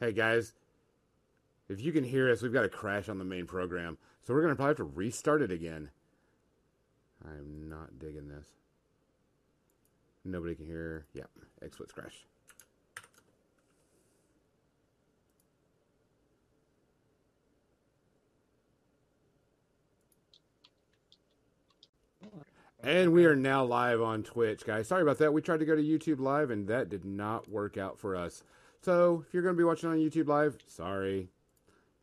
Hey guys, if you can hear us, we've got a crash on the main program. So we're going to probably have to restart it again. I'm not digging this. Nobody can hear. Yep, XSplit's crashed. And we are now live on Twitch, guys. Sorry about that. We tried to go to YouTube Live, and that did not work out for us. So if you're going to be watching on YouTube Live, sorry,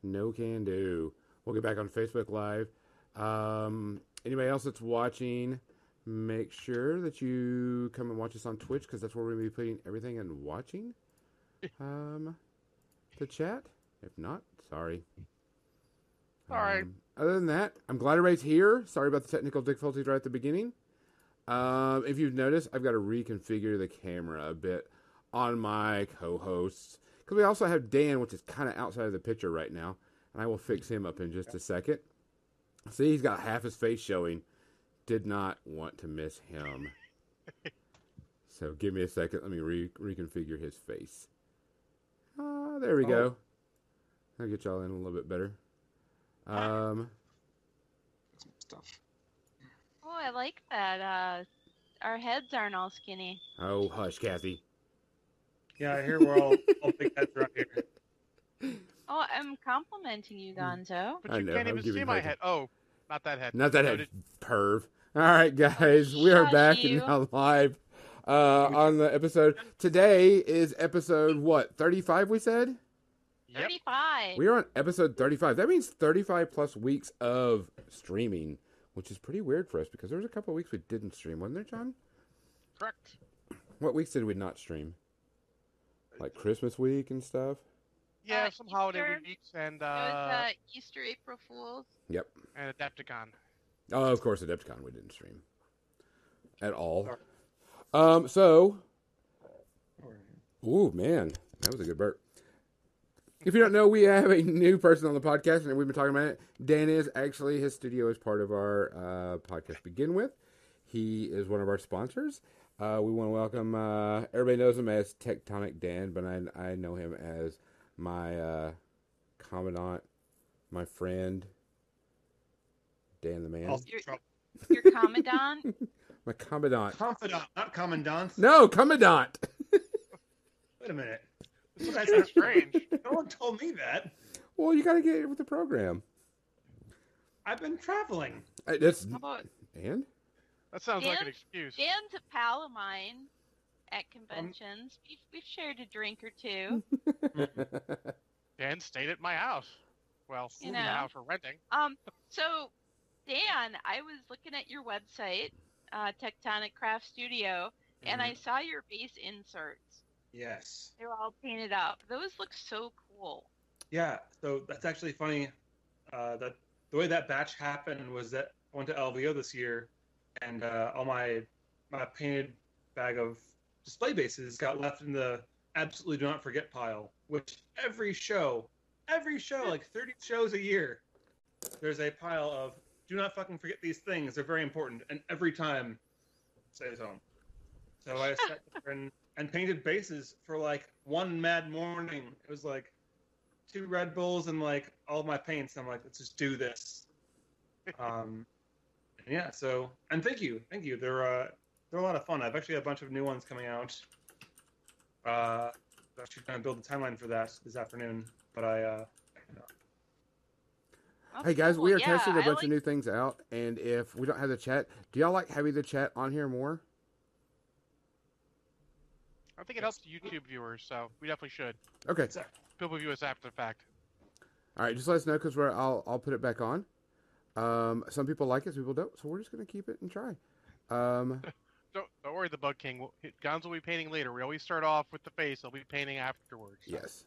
no can do. We'll get back on Facebook Live. Um, anybody else that's watching, make sure that you come and watch us on Twitch because that's where we're going to be putting everything and watching um, the chat. If not, sorry. All right. Um, other than that, I'm glad everybody's here. Sorry about the technical difficulties right at the beginning. Um, if you've noticed, I've got to reconfigure the camera a bit on my co-hosts because we also have Dan, which is kind of outside of the picture right now, and I will fix him up in just a second. See, he's got half his face showing. Did not want to miss him. so give me a second. Let me re- reconfigure his face. Ah, there we go. I'll get y'all in a little bit better. Um, stuff. Oh, I like that. Uh, our heads aren't all skinny. oh, hush, Kathy. Yeah, I hear we're all, all big heads around here. Oh, I'm complimenting you, Gonzo. But I you know, can't I'm even see my her the- head. Oh, not that head. Not that No, head did- perv. All right, guys, we are back you. and now live uh, on the episode. Today is episode what thirty five? We said Yep. 35. we are on episode thirty five. That means thirty five plus weeks of streaming, which is pretty weird for us because there was a couple of weeks we didn't stream, wasn't there, John? Correct. What weeks did we not stream? Like Christmas week and stuff. Yeah, Uh, some holiday weeks and it was uh, uh, Easter, April Fools. Yep. and Adepticon. Oh, of course, Adepticon we didn't stream at all. Sorry. Um, so Ooh, man, that was a good burp. If you don't know, we have a new person on the podcast, and we've been talking about it. Dan is actually his studio is part of our uh, podcast. to Begin with, he is one of our sponsors. Uh, we want to welcome. Uh, everybody knows him as Tectonic Dan, but I I know him as my uh, commandant, my friend, Dan the man, Also You're- Your commandant. my commandant. Confidant, not commandant. No, commandant. Wait a minute. This is strange. No one told me that. well, you got to get with the program. I've been traveling. Uh, That's How about and That sounds like an Dan? excuse. Dan's a pal of mine at conventions. we've, we've shared a drink or two. Dan stayed at my house. Well, You know. the house we're renting. Um, so Dan, I was looking at your website, uh, Tectonic Craft Studio, and I saw your base inserts. Yes. They were all painted up. Those look so cool. Yeah, so that's actually funny. Uh, that the way that batch happened was that I went to LVO this year, and uh, all my my painted bag of display bases got left in the absolutely do not forget pile. Which every show, every show, like thirty shows a year, there's a pile of do not fucking forget these things. They're very important, and every time stays home. So I sat there and, and painted bases for like one mad morning. It was like two Red Bulls and like all my paints. I'm like, let's just do this. Um, and yeah. So and thank you, thank you. They're uh, they're a lot of fun. I've actually got a bunch of new ones coming out. Uh, I'm actually trying to build the timeline for that this afternoon. But I uh, Oh, Hey guys, cool. we are Yeah, testing a bunch like- of new things out, and if we don't have the chat, do y'all like having the chat on here more? I think it helps YouTube viewers, so we definitely should. Okay, People view us after the fact. all right, just let us know because we're I'll I'll put it back on. Um, some people like it, some people don't, so we're just gonna keep it and try. Um, Don't, don't worry, the Bug King. Will- Gonzo will be painting later. We always start off with the face. He'll be painting afterwards. so yes,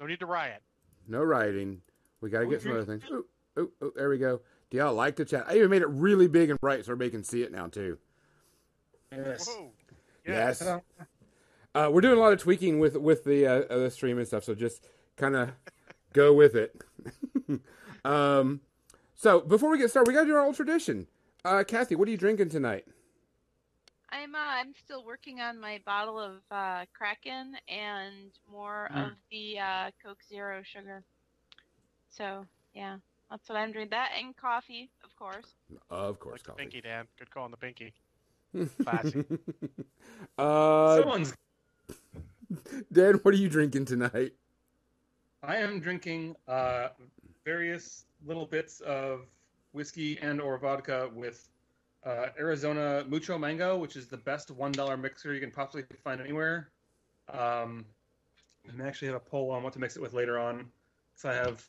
No need to riot. no rioting. We gotta Oh, get some other things. Ooh, ooh, ooh, there we go. Do y'all like the chat? I even made it really big and bright so everybody can see it now too. Yes. Whoa. Yes. Ta-da. Uh, we're doing a lot of tweaking with with the uh, uh, the stream and stuff, so just kind of go with it. um, so before we get started, we got to do our old tradition. Uh, Kathy, what are you drinking tonight? I'm uh, I'm still working on my bottle of uh, Kraken and more Mm. of the uh, Coke Zero sugar. So yeah, that's what I'm drinking. That and coffee, of course. Of course, Like the coffee. pinky, Dan. Good call on the pinky. Classy. uh, Someone's. Dan, what are you drinking tonight? I am drinking uh, various little bits of whiskey and or vodka with uh, Arizona Mucho Mango, which is the best one dollar mixer you can possibly find anywhere. Um, I may actually have a poll on what to mix it with later on, because I have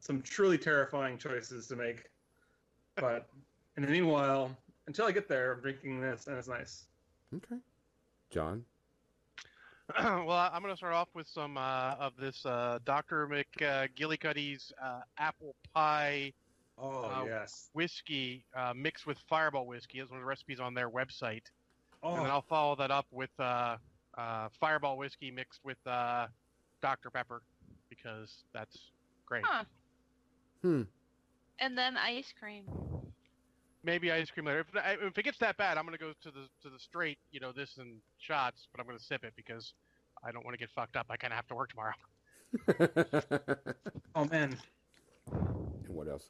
some truly terrifying choices to make. But in the meanwhile, until I get there, I'm drinking this, and it's nice. Okay, John. well, I- I'm going to start off with some uh, of this uh, Dr. McGillicuddy's uh, apple pie Oh Uh, yes. whiskey uh, mixed with Fireball whiskey. Is one of the recipes on their website. Oh, And then I'll follow that up with uh, uh, Fireball whiskey mixed with uh, Dr. Pepper because that's great. Huh. Hmm. And then ice cream. Maybe ice cream later. If, if it gets that bad, I'm going to go to the to the straight, you know, this and shots, but I'm going to sip it because I don't want to get fucked up. I kind of have to work tomorrow. and oh man. And what else?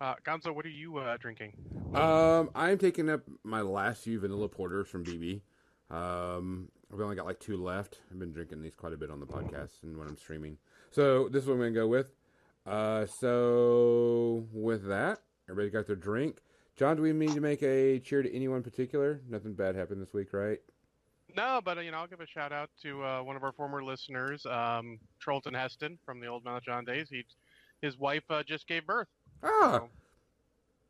Uh, Gonzo, what are you uh, drinking? Um, I'm taking up my last few vanilla porters from BB. Um, I've only got like two left. I've been drinking these quite a bit on the podcast and when I'm streaming. So this is what I'm gonna go with. Uh, so with that, everybody got their drink. John, do we need to make a cheer to anyone particular? Nothing bad happened this week, right? No, but uh, you know, I'll give a shout out to uh, one of our former listeners, um, Trolton Heston from the old Mount John days. He, his wife uh, just gave birth. Ah, So,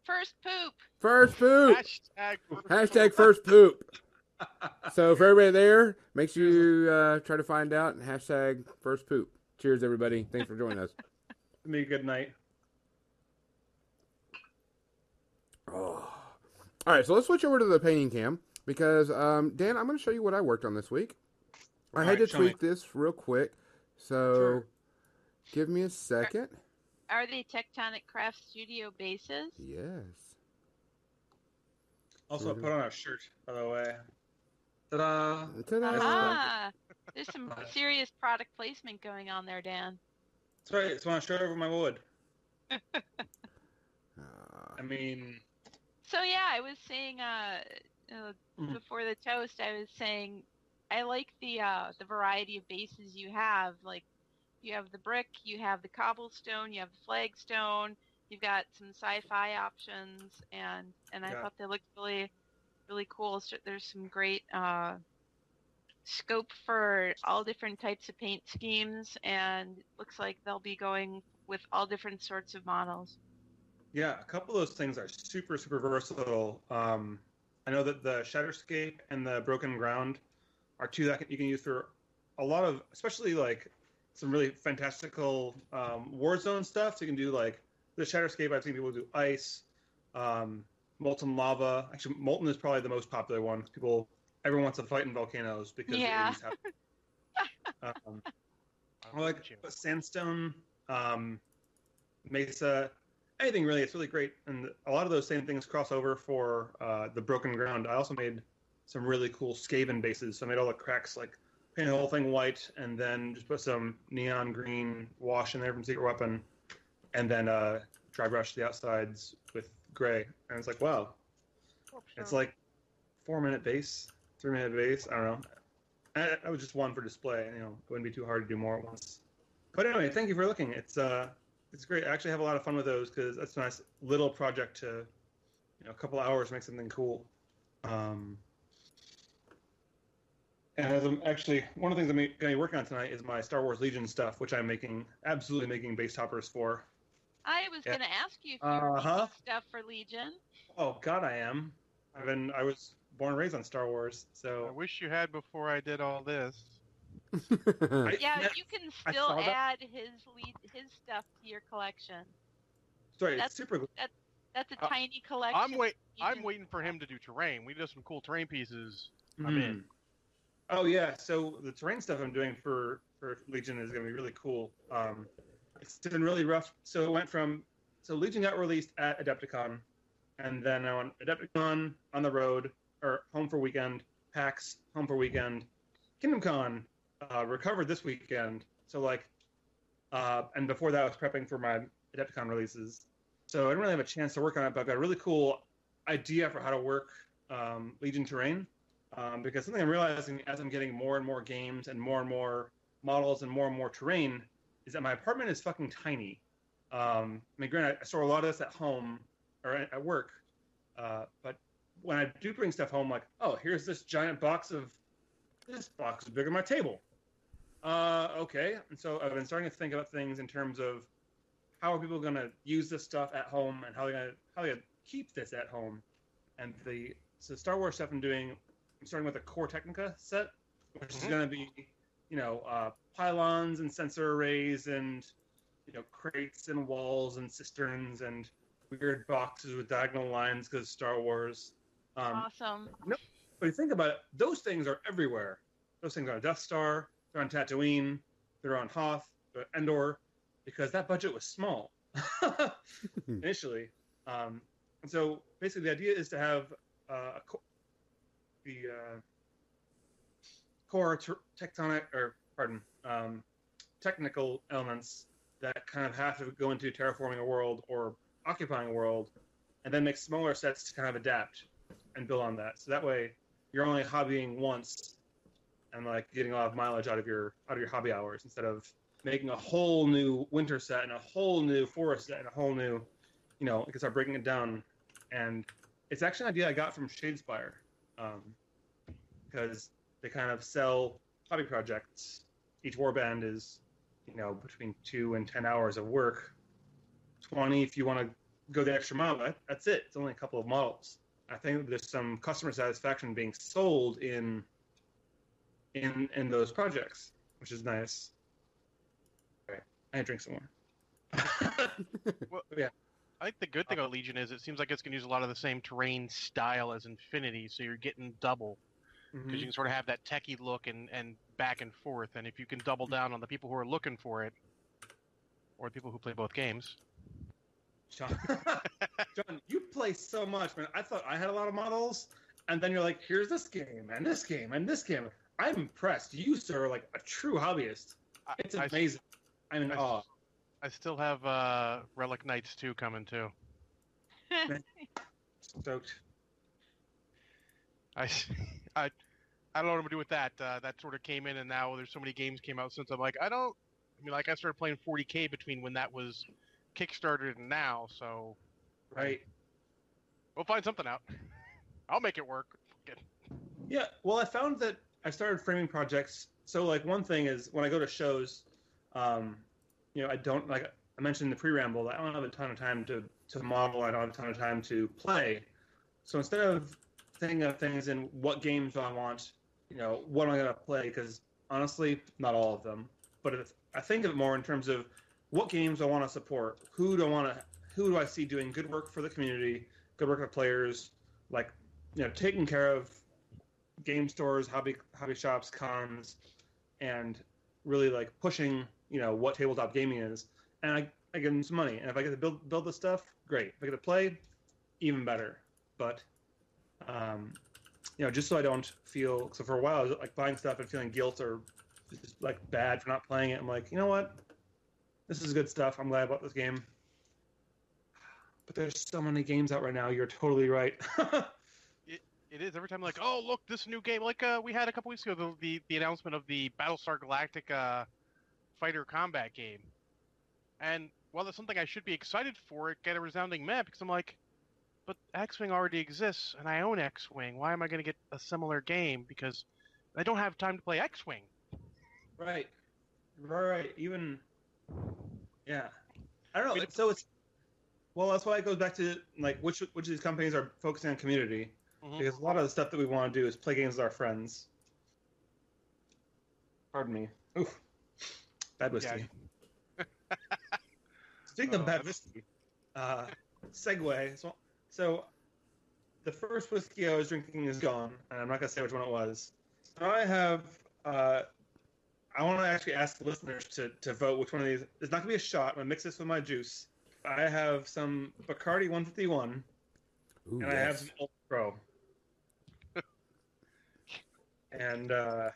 First poop. first poop. hashtag first Hashtag first poop. So for everybody there, make sure you uh, try to find out and hashtag first poop. Cheers, everybody. Thanks for joining us. Me, good night. Oh. All right, so let's switch over to the painting cam because um, Dan, I'm going to show you what I worked on this week. I had Alright, to show me. tweak this real quick, so Sure. give me a second. Are they Tectonic Craft Studio bases? Yes. Also, I Mhm. put on a shirt, by the way. Ta-da! Ta-da. Aha! There's some serious product placement going on there, Dan. That's right. It's when I showed over my wood. Uh, I mean, So yeah, I was saying uh, uh Mhm. before the toast, I was saying I like the uh the variety of bases you have. Like you have the brick, you have the cobblestone, you have the flagstone, you've got some sci-fi options, and and I Yeah. thought they looked really really cool. So there's some great uh scope for all different types of paint schemes, and looks like they'll be going with all different sorts of models. yeah, a couple of those things are super, super versatile. Um, I know that the Shatterscape and the Broken Ground are two that you can use for a lot of, especially like some really fantastical um, Warzone stuff. So you can do like the Shatterscape. I've seen people do ice, um, molten lava. Actually, molten is probably the most popular one. People, everyone wants to fight in volcanoes because Yeah. the 80s have. um, I like sandstone, um, mesa, anything really. It's really great, and a lot of those same things cross over for uh, the broken ground. I also made some really cool Skaven bases. So I made all the cracks like paint the whole thing white, and then just put some neon green wash in there from Secret Weapon, and then uh, dry brush the outsides with gray. And it's like, wow, it's like four minute base, three minute base. I don't know. I, I was just one for display. You know, it wouldn't be too hard to do more at once. But anyway, thank you for looking. It's uh, it's great. I actually have a lot of fun with those because that's a nice little project to, you know, a couple hours make something cool. Um, and as I'm actually one of the things I'm going to be working on tonight is my Star Wars Legion stuff, which I'm making absolutely making base toppers for. I was Yeah. going to ask you if you were Uh-huh. stuff for Legion. Oh God, I am. I've been I was born and raised on Star Wars, so I wish you had before I did all this. I- Yeah, that- you can still saw that. add his lead, his stuff to your collection. sorry, it's that's- super. That's a Uh, tiny collection. I'm wait. I'm waiting for him to do terrain. We did some cool terrain pieces. I'm in. Hmm. Oh yeah, so the terrain stuff I'm doing for for Legion is going to be really cool. Um, it's been really rough. So it went from so Legion got released at Adepticon, and then on Adepticon on the road or home for weekend, PAX home for weekend, Kingdom Con uh, recovered this weekend. So like, uh, and before that I was prepping for my Adepticon releases. So I didn't really have a chance to work on it, but I've got a really cool idea for how to work um, Legion terrain um, because something I'm realizing as I'm getting more and more games and more and more models and more and more terrain is that my apartment is fucking tiny. Um, I mean, granted, I store a lot of this at home or at work, uh, but when I do bring stuff home, like, oh, here's this giant box of this box is bigger than my table. Uh, okay, and so I've been starting to think about things in terms of how are people going to use this stuff at home and how they going to how they gonna keep this at home, and the so Star Wars stuff I'm doing I'm starting with a Core Technica set, which is Mhm. going to be, you know, uh, pylons and sensor arrays and, you know, crates and walls and cisterns and weird boxes with diagonal lines because Star Wars. Um, awesome. No, but you think about it, those things are everywhere. Those things are on Death Star, they're on Tatooine, they're on Hoth, they're Endor, because that budget was small initially. Um, and so basically, the idea is to have uh, a co- the uh, core ter- tectonic, or pardon, um, technical elements that kind of have to go into terraforming a world or occupying a world, and then make smaller sets to kind of adapt and build on that. So that way, you're only hobbying once and like getting a lot of mileage out of your out of your hobby hours instead of making a whole new winter set and a whole new forest set and a whole new, you know, you can start breaking it down. And it's actually an idea I got from Shadespire, um, because they kind of sell hobby projects. Each warband is, you know, between two and ten hours of work. Twenty if you want to go the extra mile. That's it. It's only a couple of models. I think there's some customer satisfaction being sold in in in those projects, which is nice. I drink some more. Well, yeah. I think the good thing about Legion is it seems like it's going to use a lot of the same terrain style as Infinity, so you're getting double because Mhm. you can sort of have that techie look and, and back and forth. And if you can double down on the people who are looking for it, or the people who play both games, John, John, you play so much, man. I thought I had a lot of models, and then you're like, here's this game, and this game, and this game. I'm impressed. You, sir, are like a true hobbyist. It's I- amazing. I'm in I- awe. I still have uh, Relic Knights 2 coming too. Stoked. I, I, I don't know what I'm gonna do with that. Uh, that sort of came in, and now there's so many games came out since. I'm like, I don't. I mean, like I started playing 40k between when that was kickstarted and now, so Right. we'll find something out. I'll make it work. Yeah. Well, I found that I started framing projects. So, like, one thing is when I go to shows, um, you know, I don't like I mentioned in the pre-ramble. I don't have a ton of time to to model. I don't have a ton of time to play. So instead of thinking of things in what games do I want, you know, what am I going to play? Because honestly, not all of them. But if I think of it more in terms of what games I want to support, who do I want to, who do I see doing good work for the community, good work with players, like you know, taking care of game stores, hobby hobby shops, cons, and really like pushing, you know, what tabletop gaming is. And I, I give them some money. And if I get to build build this stuff, great. If I get to play, even better. But um, you know, just so I don't feel so for a while I was like buying stuff and feeling guilt or just like bad for not playing it. I'm like, you know what? This is good stuff. I'm glad about this game. But there's so many games out right now. You're totally right. It is every time like, oh look, this new game. Like uh, we had a couple weeks ago the, the the announcement of the Battlestar Galactica fighter combat game, and while that's something I should be excited for, it got a resounding meh because I'm like, but X-wing already exists, and I own X-wing. Why am I going to get a similar game? Because I don't have time to play X-wing. Right. Right, right. Even yeah. I don't know. So it's well, that's why it goes back to like which which of these companies are focusing on community Mhm. because a lot of the stuff that we want to do is play games with our friends. Pardon me. Oof. Bad whiskey. Speaking Oh, of bad whiskey, uh, segue. So, so, the first whiskey I was drinking is gone, and I'm not gonna say which one it was. So I have. Uh, I want to actually ask the listeners to, to vote which one of these. It's not gonna be a shot. I'm gonna mix this with my juice. I have some Bacardi 151, Ooh, and I have some Old Crow. And uh,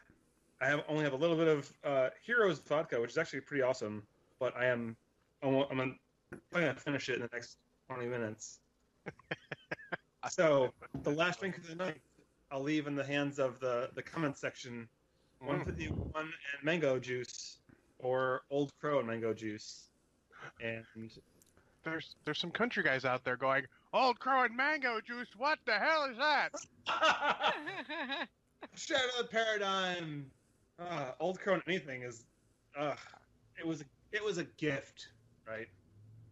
I have only have a little bit of uh, Heroes vodka, which is actually pretty awesome. But I am I'm, I'm gonna, I'm gonna finish it in the next 20 minutes. so the last drink of the night, I'll leave in the hands of the the comment section. Mm. 151 and mango juice, or Old Crow and mango juice, and There's there's some country guys out there going, Old Crow and mango juice. What the hell is that? Shadow of the Paradigm. Uh, Old Crow and anything is, uh, it was a, it was a gift, right?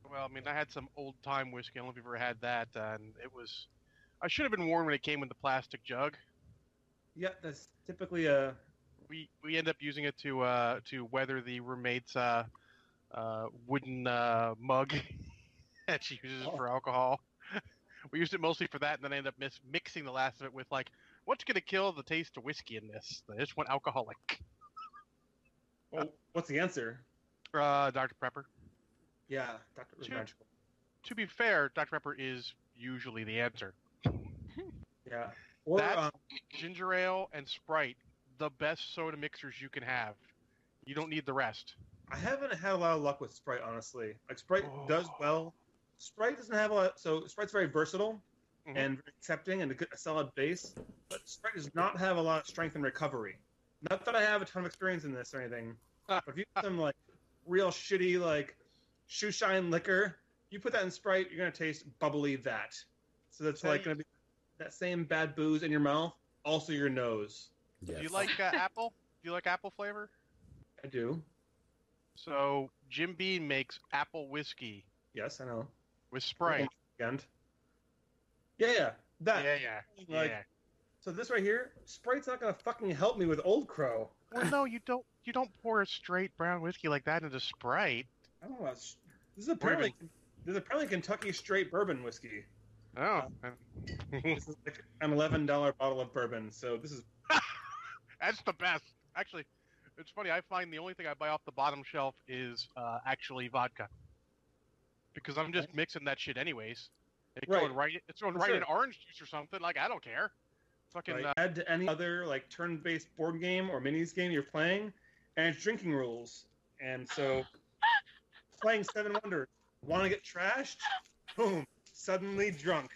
Well, I mean, I had some old time whiskey. I don't know if you've ever had that, and it was. I should have been warned when it came in the plastic jug. Yeah, that's typically a We we end up using it to uh, to weather the roommate's uh, uh, wooden uh, mug that she uses Oh. for alcohol. we used it mostly for that, and then I ended up mis- mixing the last of it with like, what's gonna kill the taste of whiskey in this? I just went alcoholic. well, what's the answer? Uh, Dr Pepper. Yeah, Two. magical. To be fair, Dr Pepper is usually the answer. Yeah, or That- um, ginger ale and Sprite, the best soda mixers you can have. You don't need the rest. I haven't had a lot of luck with Sprite, honestly. Like Sprite Oh. does well. Sprite doesn't have a lot. So Sprite's very versatile Mhm. and accepting and a, good, a solid base. But Sprite does not have a lot of strength and recovery. Not that I have a ton of experience in this or anything. but if you have some like real shitty like shoe shine liquor, you put that in Sprite, you're gonna taste bubbly that. So that's like gonna be that same bad booze in your mouth, also your nose. Do you like uh, apple? Do you like apple flavor? I do. So Jim Beam makes apple whiskey Yes, I know. with Sprite. And yeah, yeah, that. Yeah, yeah, Like, yeah. So this right here, Sprite's not gonna fucking help me with Old Crow. Well, no, you don't. You don't pour a straight brown whiskey like that into Sprite. I don't know. This is apparently this is apparently Kentucky straight bourbon whiskey. Oh, This is like an eleven dollar bottle of bourbon. So this is that's the best. Actually, it's funny. I find the only thing I buy off the bottom shelf is uh, actually vodka, because I'm just mixing that shit anyways. It's Right. going right. It's going For right in orange juice or something. Like I don't care. Fucking like, uh, add to any other like turn-based board game or minis game you're playing, and it's drinking rules. And so, playing Seven Wonders, want to get trashed? Boom! Suddenly drunk.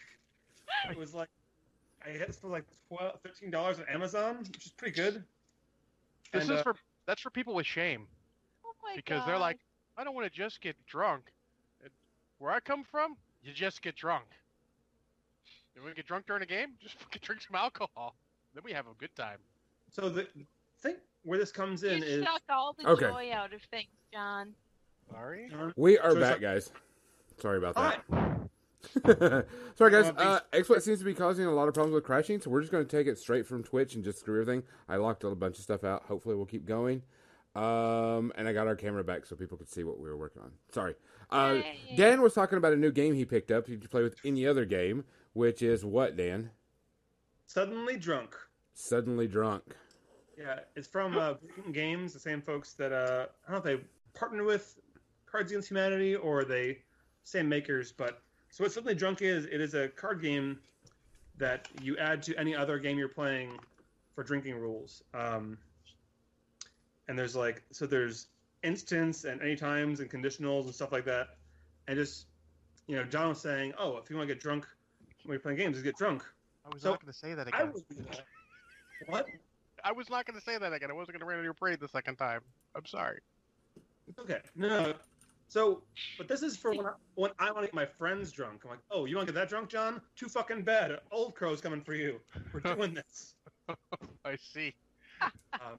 It was like I hit this for like 12 13 dollars on Amazon, which is pretty good. this And, is uh, for that's for people with shame oh my because they're like, I don't want to just get drunk. Where I come from, you just get drunk. You want to get drunk during a game? Just fucking drink some alcohol. Then we have a good time. So the thing where this comes in you is suck all the Okay. joy out of things, John. Sorry. We are So back, like- guys. Sorry about that. right. Sorry, guys. Well, Uh, XSplit seems to be causing a lot of problems with crashing, so we're just going to take it straight from Twitch and just screw everything. I locked a bunch of stuff out. Hopefully, we'll keep going. Um, and I got our camera back so people could see what we were working on. Sorry. Uh, Dan was talking about a new game he picked up. You can play with any other game, which is what, Dan? Suddenly drunk. Suddenly drunk. Yeah, it's from uh, Games, the same folks that uh, I don't know if they partnered with Cards Against Humanity or they same makers, but so what Suddenly Drunk is, it is a card game that you add to any other game you're playing for drinking rules. Um, and there's like so there's instance and any times and conditionals and stuff like that. And just you know, John was saying, oh, if you want to get drunk when you're playing games, just get drunk. I was So, not going to say that again. do that. What? I was not going to say that again. I wasn't going to rain on your parade the second time. I'm sorry. Okay. No, no. So, but this is for when I, when I want to get my friends drunk. I'm like, oh, you want to get that drunk, John? Too fucking bad. Old Crow's coming for you. We're doing this. I see. Um,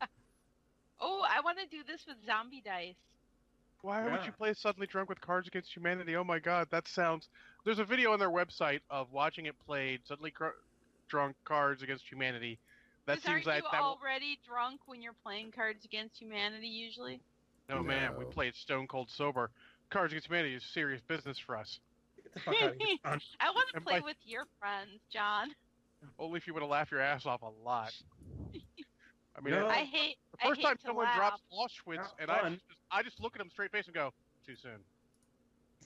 Oh, I want to do this with zombie dice. Why would Yeah. you play Suddenly Drunk with Cards Against Humanity? Oh my god, that sounds. There's a video on their website of watching it played, Suddenly Cr- Drunk Cards Against Humanity, That 'Cause aren't seems like you that. will- already drunk when you're playing Cards Against Humanity usually? No, man, we No. played Stone Cold sober. Cards Against Humanity is serious business for us. Get the fuck out of here. John. I want to play by- with your friends, John. Only if you want to laugh your ass off a lot. I mean, No. I- I hate. The I first time someone laugh. drops Auschwitz, Not and I just, I just look at them straight face and go, too soon.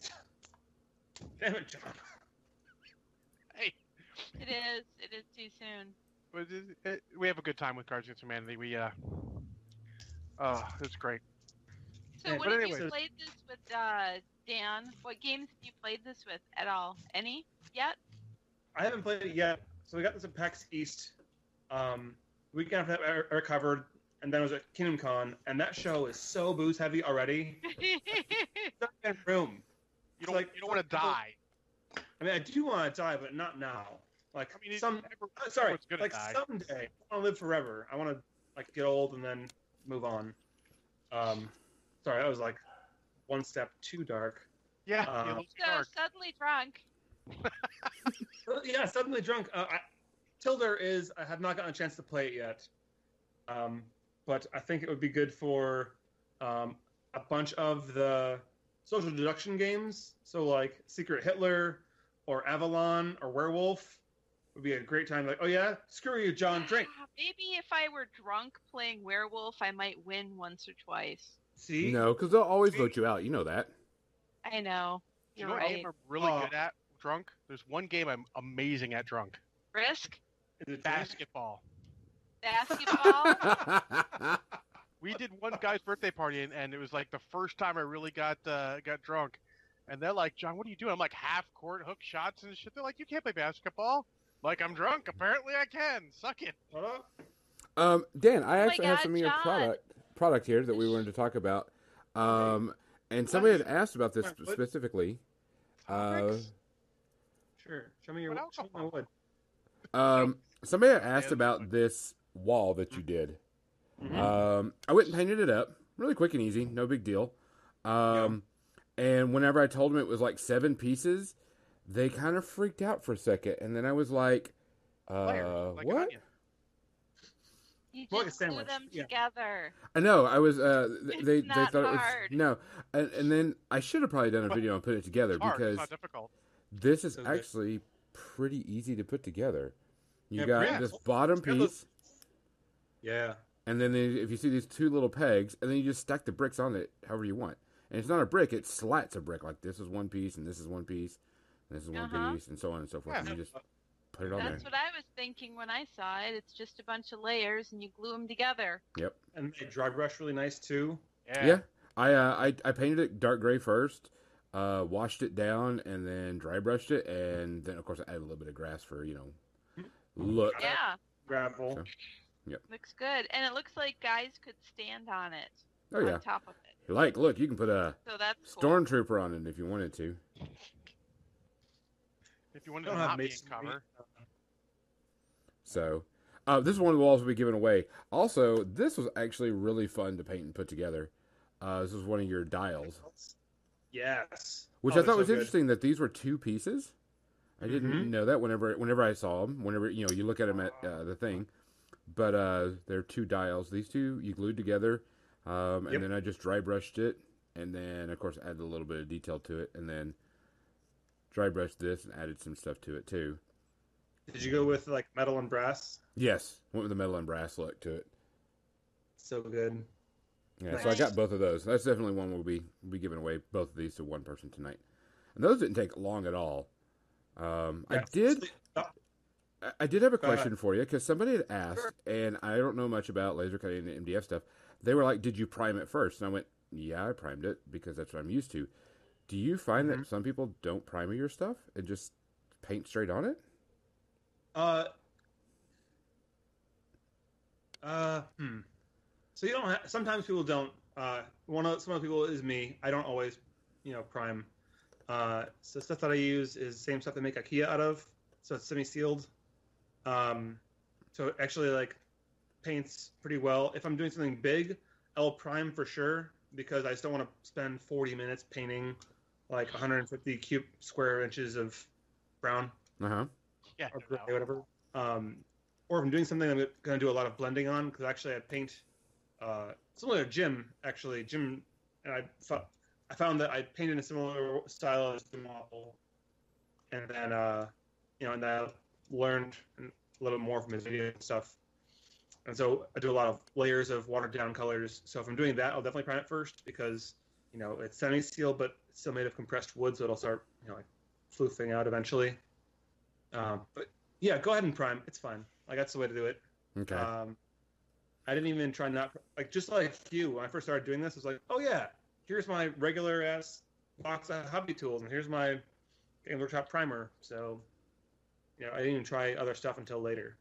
Damn it, John. Hey, It is. It is too soon. but it, it, we have a good time with Cards Against Humanity. We, uh, oh, it's great. So, Yeah, what have anyways. you played this with, uh, Dan? What games have you played this with at all? Any yet? I haven't played it yet. So we got this at PAX East. Um, weekend after that, I- I recovered, and then I was at Kingdom Con, and that show is so booze heavy already. Not in room. You don't, like- you don't want to die. I mean, I do want to die, but not now. Like I mean, some, every- uh, sorry, like die. someday I want to live forever. I want to like get old and then move on. Um, sorry, that was like one step too dark. Yeah, Uh, so dark. suddenly drunk. Uh, yeah, suddenly drunk. Uh, I, Tilder is. I have not gotten a chance to play it yet, um, but I think it would be good for um, a bunch of the social deduction games. So like Secret Hitler or Avalon or Werewolf would be a great time. Like, oh yeah, screw you, John. Drink. Ah, Maybe if I were drunk playing werewolf, I might win once or twice. See, No, because they'll always vote you out. You know that. I know. You You're know what game I'm really Oh. good at drunk? There's one game I'm amazing at drunk. Risk Is it drink? Basketball. basketball. We did one guy's birthday party, and, and it was like the first time I really got uh, got drunk. And they're like, John, what are you doing? I'm like half court hook shots and shit. They're like, you can't play basketball. Like I'm drunk. Apparently I can. Suck it. Hello? Um, Dan, I Oh my actually have some of your John. product product here that we wanted to talk about. Um, and somebody had asked about this specifically. Uh, Sure. Show me your. What Show me my wood. um, somebody had asked about this wall that you did. Mhm. Um, I went and painted it up, really quick and easy, no big deal. Um, and whenever I told them it was like seven pieces, they kind of freaked out for a second, and then I was like, uh, Layers, like "What?" onion. You More like a just glue sandwich, them yeah. together. I know. I was. Uh, th- It's they they not thought it was no, and, and then I should have probably done a But video and put it together It's hard. because It's not difficult. this is So good. actually pretty easy to put together. You Yeah, got yeah. this bottom Yeah, look. piece, Yeah. and then the- if you see these two little pegs, and then you just stack the bricks on it however you want. And it's not a brick; it slats a brick. Like this is one piece, and this is one piece, and this is one Uh-huh. piece, and so on and so forth. Yeah. And you just put it on That's there. what I was thinking when I saw it. It's just a bunch of layers and you glue them together. Yep. And they dry brush really nice too. Yeah. Yeah, I, uh, I I painted it dark gray first, uh, washed it down, and then dry brushed it, and then of course I added a little bit of grass for you know look. Uh, Yeah, Gravel. So- looks good. And it looks like guys could stand on it. Oh yeah, On top of it. like look, you can put a So that's cool. stormtrooper on it if you wanted to. If you wanted to don't have not be in cover. So, uh, this is one of the walls we'll be giving away. Also, this was actually really fun to paint and put together. Uh, this was one of your dials, Yes. which Oh, I thought they're was so good. interesting that these were two pieces. I didn't Mhm. know that whenever whenever I saw them. Whenever you know you look at them at uh, the thing, but uh, they're two dials. These two you glued together, um, and Yep. then I just dry brushed it, and then of course added a little bit of detail to it, and then dry brushed this and added some stuff to it too. Did you go with like metal and brass? Yes, went with the metal and brass look to it. So good. Yeah, so I got both of those. That's definitely one we'll be we'll be giving away both of these to one person tonight. And those didn't take long at all. Um, I did I- did have a question for you because somebody had asked, Sure. and I don't know much about laser cutting and MDF stuff. They were like, "Did you prime it first? And I went, "Yeah, I primed it because that's what I'm used to." Do you find Mhm. that some people don't primer your stuff and just paint straight on it? Uh. Uh. Hmm. So you don't. Ha- sometimes people don't. Uh. One of some of the people is me. I don't always, you know, prime. Uh. So stuff that I use is the same stuff they make IKEA out of. So it's semi-sealed. Um. So it actually, like, paints pretty well. If I'm doing something big, I'll prime for sure because I just don't want to spend 40 minutes painting like 150 cube square inches of brown Uh huh. Yeah. or gray, whatever. Um, or if I'm doing something I'm going to do a lot of blending on because actually I paint uh, similar to Jim actually Jim and I fo- I found that I painted a similar style as Jim Wappel, and then uh, you know and then I learned a little bit more from his video and stuff. And so I do a lot of layers of watered down colors. So if I'm doing that, I'll definitely prime it first because you know it's semi sealed, but it's still made of compressed wood, so it'll start you know like floofing out eventually. Um, but yeah, go ahead and prime. It's fine. Like that's the way to do it. Okay. Um, I didn't even try not like just like you when I first started doing this. I was like, oh yeah, here's my regular ass box of hobby tools, and here's my Game Workshop primer. So, you know, I didn't even try other stuff until later.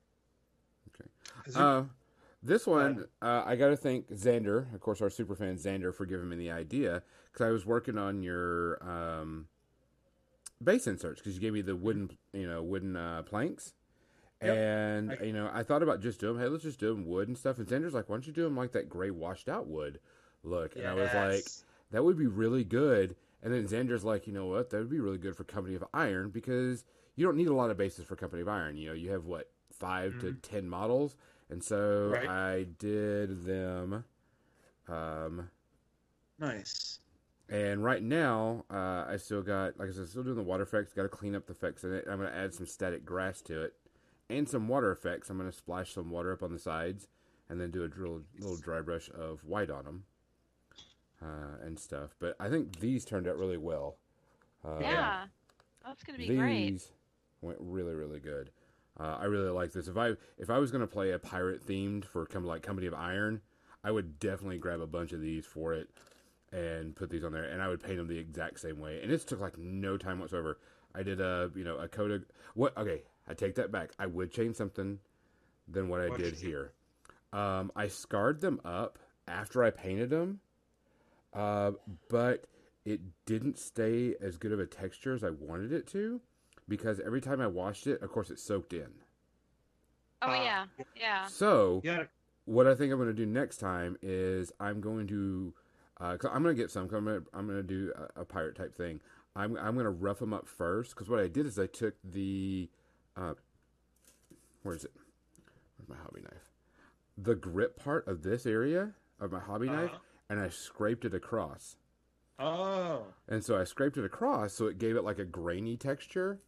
Okay. Uh, this one, uh, I got to thank Xander, of course, our super fan Xander, for giving me the idea because I was working on your um, base inserts because you gave me the wooden, you know, wooden uh, planks. Yep. And I- you know, I thought about just doing, hey, let's just do them wood and stuff. And Xander's like, why don't you do them like that gray washed out wood look? And I was like, that would be really good. And then Xander's like, you know what? That would be really good for Company of Iron because you don't need a lot of bases for Company of Iron. You know, you have what 5 to ten models, and so Right. I did them. Um, nice. and right now, uh, I still got, like I said, still doing the water effects. Got to clean up the effects in it. I'm going to add some static grass to it, and some water effects. I'm going to splash some water up on the sides, and then do a drill, little dry brush of white on them, uh, and stuff. But I think these turned out really well. Uh, yeah, that's gonna be these great. Went really, really good. Uh, I really like this. If I if I was going to play a pirate themed for come like Company of Iron, I would definitely grab a bunch of these for it and put these on there, and I would paint them the exact same way. And this took like no time whatsoever. I did a you know a coat of what? Okay, I take that back. I would change something than what I What'd did here. Um, I scarred them up after I painted them, uh, but it didn't stay as good of a texture as I wanted it to because every time I washed it, of course, it soaked in. Oh Ah. yeah, yeah. So Yeah. what I think I'm going to do next time is I'm going to, uh, cause I'm going to get some. 'cause I'm going to I'm going to do a, a pirate type thing. I'm I'm going to rough them up first because what I did is I took the, uh, where is it? Where's my hobby knife? The grip part of this area of my hobby knife, Uh-huh. and I scraped it across. Oh. And so I scraped it across, so it gave it like a grainy texture.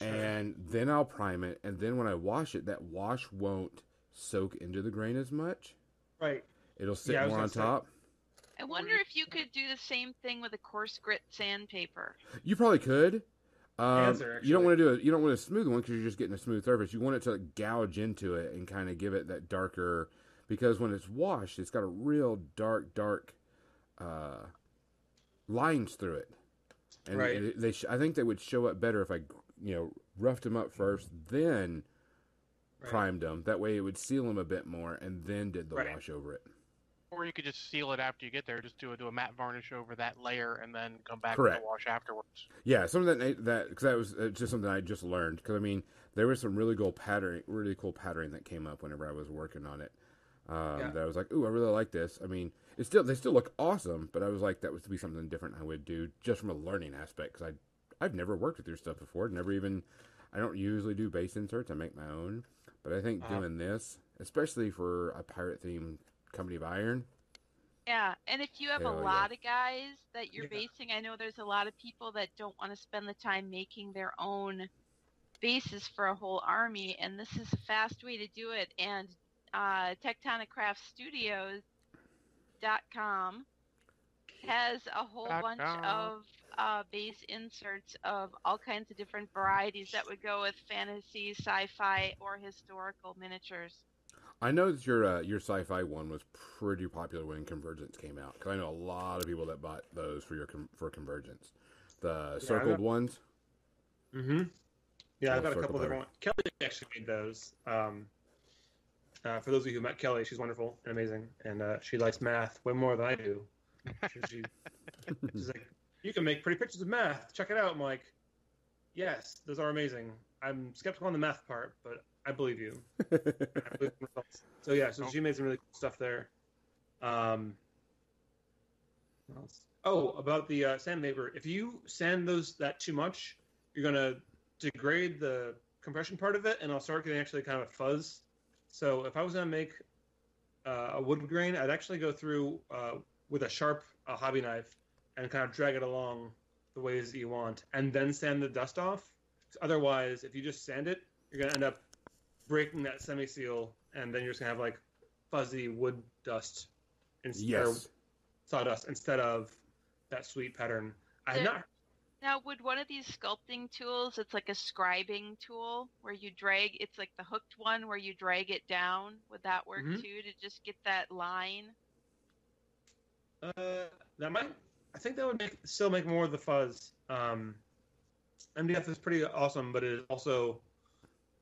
And then I'll prime it, and then when I wash it, that wash won't soak into the grain as much. Right. It'll sit Yeah, more on gonna say- top. I wonder if you could do the same thing with a coarse grit sandpaper. You probably could. Um, Answer, you don't want to do it. You don't want a smooth one because you're just getting a smooth surface. You want it to gouge into it and kind of give it that darker. Because when it's washed, it's got a real dark, dark uh, lines through it. And Right. it- they, sh- I think they would show up better if I, you know, roughed them up first, then Right. primed them. That way, it would seal them a bit more, and then did the Right. wash over it. Or you could just seal it after you get there. Just do a do a matte varnish over that layer, and then come back Correct. the wash afterwards. Yeah, some of that that because that was uh, just something I just learned. Because I mean, there was some really cool pattern, really cool patterning that came up whenever I was working on it. Um, Yeah. That I was like, ooh, I really like this. I mean, it's still they still look awesome, but I was like, that was to be something different I would do just from a learning aspect. Because I I've never worked with your stuff before. Never even I don't usually do base inserts. I make my own, but I think Uh-huh. doing this, especially for a pirate themed company of iron, Yeah, and if you have Hell a yeah. lot of guys that you're Yeah. basing, I know there's a lot of people that don't want to spend the time making their own bases for a whole army, and this is a fast way to do it. And uh, Tectonic Craft has a whole Dot bunch com. of uh, base inserts of all kinds of different varieties that would go with fantasy, sci-fi, or historical miniatures. I know that your uh, your sci-fi one was pretty popular when Convergence came out. Because I know a lot of people that bought those for your com- for Convergence, the I circled know. ones. Mm-hmm. Yeah, I've got a circle couple different ones. Kelly actually made those. Um, uh, for those of you who met Kelly, she's wonderful and amazing, and uh, she likes math way more than I do. She, she, she's like, "You can make pretty pictures of math. Check it out." I'm like, "Yes, those are amazing." I'm skeptical on the math part, but I believe you. I believe. So yeah, so she made some really cool stuff there. Um? Oh, about the uh, sandpaper. If you sand those that too much, you're gonna degrade the compression part of it, and I'll start getting actually kind of a fuzz. So if I was gonna make uh, a wood grain, I'd actually go through uh, with a sharp uh, hobby knife and kind of drag it along the ways that you want, and then sand the dust off. Otherwise, if you just sand it, you're gonna end up breaking that semi seal, and then you're just gonna have like fuzzy wood dust instead Yes. sawdust instead of that sweet pattern. I have not. Now, would one of these sculpting tools, it's like a scribing tool where you drag, it's like the hooked one where you drag it down. Would that work Mhm. too to just get that line? Uh, that might. I think that would make still make more of the fuzz. Um, MDF is pretty awesome, but it is also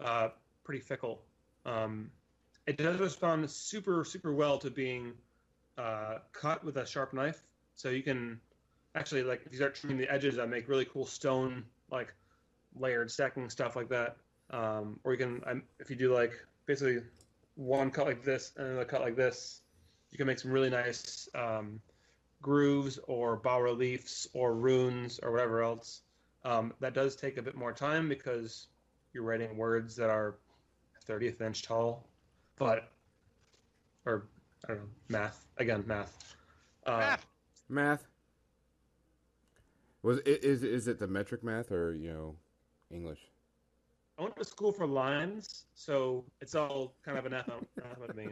uh, pretty fickle. Um, it does respond super super well to being uh, cut with a sharp knife, so you can actually like if you start trimming the edges, that make really cool stone like layered stacking stuff like that. Um, or you can um, if you do like basically one cut like this and then a cut like this, you can make some really nice um, grooves or bas reliefs or runes or whatever else. Um, that does take a bit more time because you're writing words that are 30th inch tall, but or I don't know math again math. Uh, Math. Math. Was it is is it the metric math or you know English? I went to school for lines, so it's all kind of anathema, anathema to me.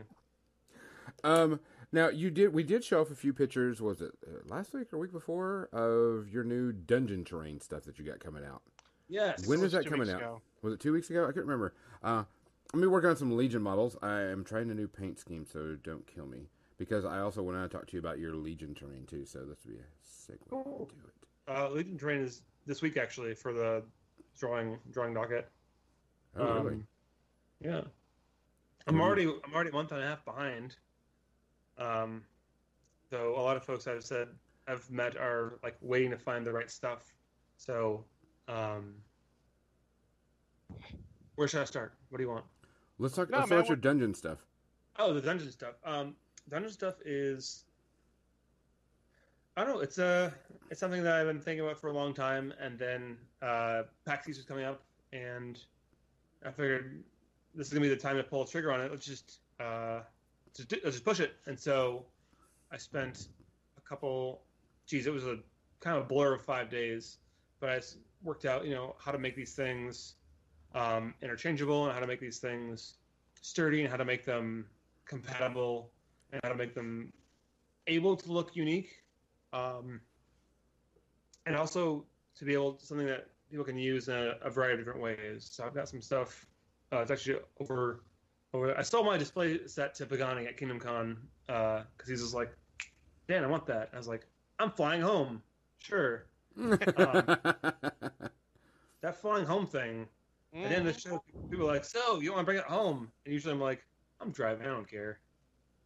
Um, now you did we did show off a few pictures. Was it uh, last week or week before of your new dungeon terrain stuff that you got coming out? Yes. When was that coming out? ago. Was it two weeks ago? I can't remember. Uh, I'm gonna work on some Legion models. I am trying a new paint scheme, so don't kill me because I also want to talk to you about your Legion terrain too. So this would be a segue Cool. into it. Uh, Legion Terrain is this week actually for the drawing drawing docket. Oh, really? Um, Yeah. I'm already I'm already a month and a half behind. Um, though a lot of folks I've said I've met are like waiting to find the right stuff. So, um, where should I start? What do you want? Let's talk. No, let's man, talk about your dungeon stuff. Oh, the dungeon stuff. Um, dungeon stuff is. I don't know. It's a it's something that I've been thinking about for a long time, and then uh, PAX East was coming up, and I figured this is gonna be the time to pull the trigger on it. Let's just uh, just, just push it. And so I spent a couple. Geez, it was a kind of a blur of five days, but I worked out, you know, how to make these things um, interchangeable and how to make these things sturdy and how to make them compatible and how to make them able to look unique um, and also to be able to something that people can use in a, a variety of different ways so i've got some stuff uh, it's actually over over i stole my display set to pagani at kingdom con because he's just like dan i want that i was like i'm flying home sure that flying home thing at the end of the show, people are like, "So you want to bring it home?" And usually I'm like, "I'm driving. I don't care."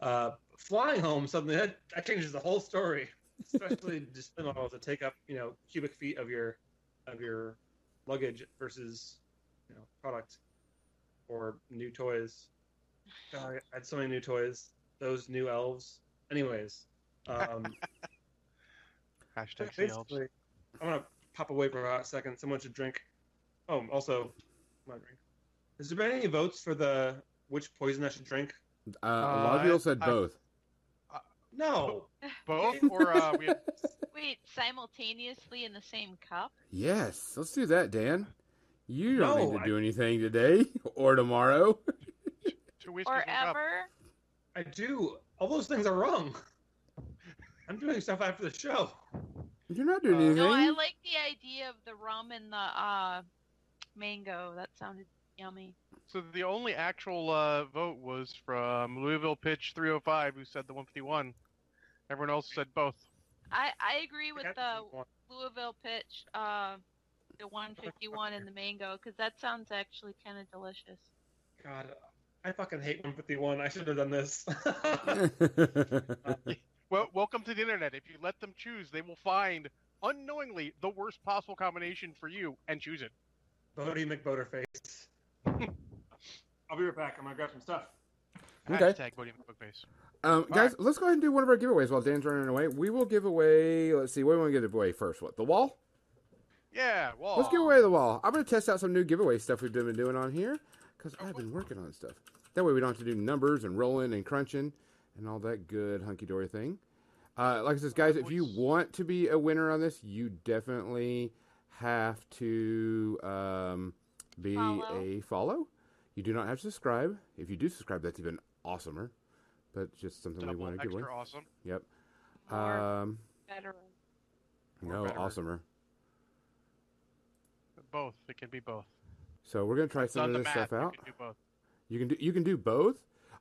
Uh, flying home something that, that changes the whole story, especially display models that take up you know cubic feet of your of your luggage versus you know product or new toys. God, I had so many new toys. Those new elves. Anyways, um, Hashtag the elves. I'm gonna pop away for a hot second. Someone should drink. Oh, also, my drink. Has there been any votes for the which poison I should drink? uh, a lot of people said I- both. No. Both or uh, we had Wait, simultaneously in the same cup? Yes, let's do that, Dan. You don't No, need to I- do anything today or tomorrow. Two whiskeys Or in a ever? I do. All those things are wrong. I'm doing stuff after the show. You're not doing Uh, anything. No, I like the idea of the rum and the uh, mango. That sounded yummy. So the only actual uh, vote was from Louisville Pitch 305, who said the 151. Everyone else said both. I, I agree with the. Louisville pitch, uh, the 151 and the mango, because that sounds actually kind of delicious. God, I fucking hate 151. I should have done this. Well, welcome to the internet. If you let them choose, they will find unknowingly the worst possible combination for you and choose it. Boaty McBoatface. I'll be right back. I'm gonna grab some stuff. Okay. Hashtag Bodie McBookface. um, guys, let's go ahead and do one of our giveaways while Dan's running away. We will give away. Let's see, what do we want to give away first? What the wall? Yeah, wall. Let's give away the wall. I'm going to test out some new giveaway stuff we've been doing on here because I've been working on stuff. That way we don't have to do numbers and rolling and crunching and all that good hunky dory thing. Uh, like I said, guys, if you want to be a winner on this, you definitely have to um, be Follow. a follow. You do not have to subscribe. If you do subscribe, that's even awesomer. But just something we Double want to give away. awesome. Yep. More Um, better. No, better. awesomer. Both. It can be both. So we're gonna try some of this math. stuff out. You can do both. You can do you can do both.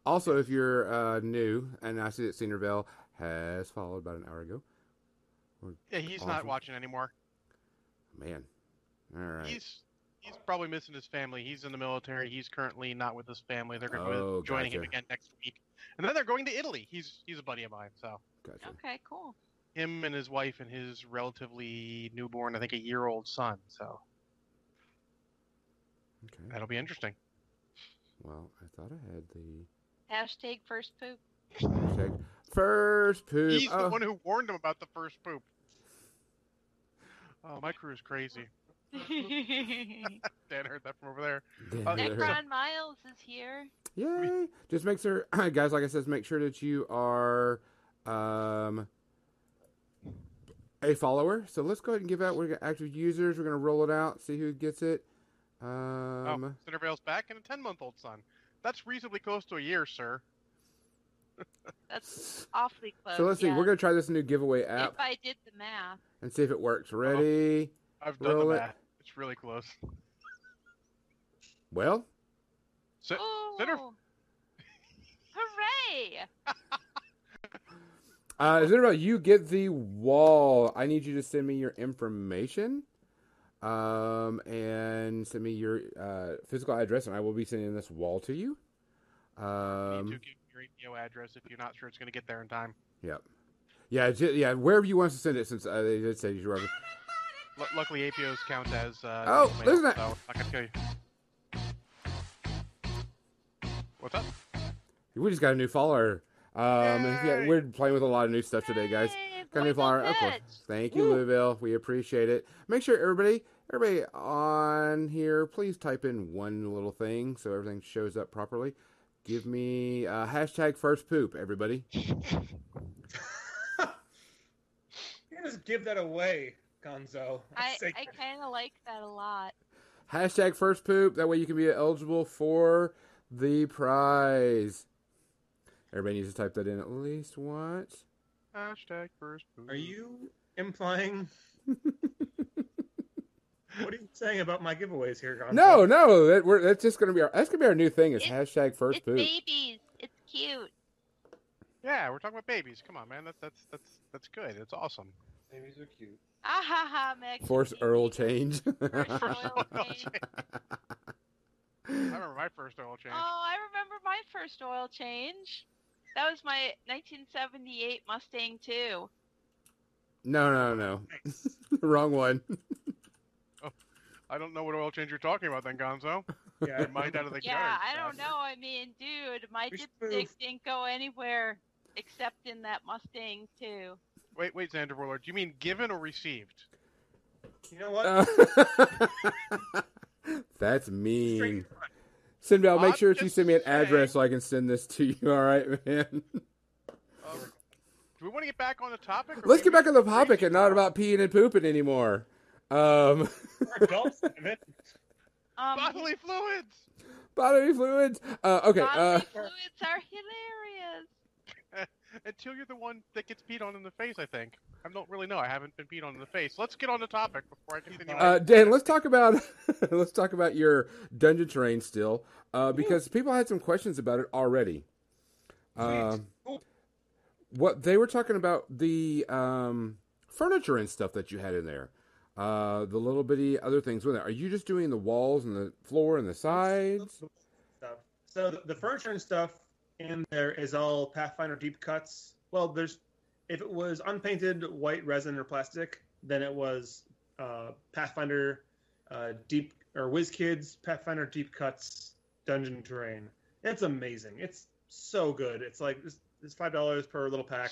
Also, if you're uh, new, and I see that Cedarville has followed about an hour ago. Yeah, he's not watching anymore. Man, all right. He's he's probably missing his family. He's in the military. He's currently not with his family. They're going to Oh, be joining him again next week, and then they're going to Italy. He's he's a buddy of mine. So Gotcha. Okay, cool. him and his wife and his relatively newborn, I think a year old son. So Okay. that'll be interesting. Well, I thought I had the Hashtag first poop. hashtag first poop. He's oh, the one who warned him about the first poop. Oh, my crew is crazy. Dan heard that from over there. damn Uh. Necron Miles is here. Yay! Just make sure, guys. Like I said, make sure that you are um, a follower. So let's go ahead and give out. We're gonna active users. We're gonna roll it out. See who gets it. Oh, Um, Cindervale's back and a 10 month old son. That's reasonably close to a year, sir. That's awfully close. so let's see. yeah. We're gonna try this new giveaway app If I did the math. and see if it works. Ready? I've done Roll the it. math. It's really close. Well, So, Oh! Cinder- Hooray! uh, Isabel, you get the wall. I need you to send me your information, um, and send me your uh, physical address, and I will be sending this wall to you. you Um, need to give your APO address if you're not sure it's going to get there in time. Yep. Yeah, yeah. Wherever you want to send it, since uh, they did say you were. L- luckily, APOs count as. Uh, Oh, mail, listen to that. So i can't going tell you. What's up? We just got a new follower. Um, yeah, we're playing with a lot of new stuff today, guys. Got a new follower. Of course. Thank you. Louisville. We appreciate it. Make sure everybody, everybody on here, please type in one little thing so everything shows up properly. Give me uh, hashtag first poop, everybody. You can just give that away, Gonzo. I, I kind of like that a lot. Hashtag first poop. That way you can be eligible for the prize. Everybody needs to type that in at least once. Hashtag first. poop. Are you implying? what are you saying about my giveaways here, Gonzo? No, no, that, we're, that's just gonna be our that's gonna be our new thing is It- hashtag first it's poop. babies. It's cute. Yeah, we're talking about babies. Come on, man. That, that's that's that's good. It's awesome. Babies are cute. Ah ha ha, Meg. Force Earl change. First oil change. I remember my first oil change. Oh, I remember my first oil change. That was my 1978 Mustang too. no, no, no, wrong one. I don't know what oil change you're talking about, then, Gonzo. Yeah, Your mind out of the Yeah, gutter. I don't know. I mean, dude, my We dipstick spoof. didn't go anywhere except in that Mustang too. Wait, wait, Xander Warlord. Do you mean given or received? You know what? Uh, that's mean. Straight- Cinderella, make I'm sure that you just send me an saying. address so I can send this to you. All right, man. Um, do we want to get back on the topic? or Let's get maybe back on the topic and not about peeing and pooping anymore. Um, We're adults, damn it. Um, bodily fluids. bodily fluids. Uh, okay. Uh, bodily fluids are hilarious. Until you're the one that gets peed on in the face, I think. I don't really know. I haven't been peed on in the face. Let's get on the topic before I continue. Uh, Dan, let's talk about let's talk about your dungeon terrain still, uh, because people had some questions about it already. Um, what they were talking about the um, furniture and stuff that you had in there, uh, the little bitty other things with it. Are you just doing the walls and the floor and the sides? Stuff. So the, furniture and stuff in there is all Pathfinder deep cuts. Well, there's if it was unpainted white resin or plastic, then it was uh, Pathfinder uh, deep or WizKids Pathfinder deep cuts dungeon terrain. It's amazing. It's so good. It's like it's five dollars per little pack,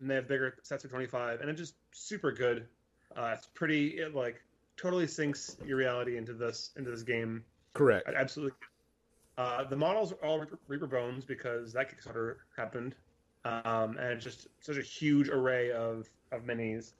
and they have bigger sets for twenty five, and it's just super good. Uh, it's pretty. It, like totally sinks your reality into this into this game. Correct. Absolutely. Uh, the models are all Reaper Bones because that Kickstarter happened, um, and it's just such a huge array of of minis.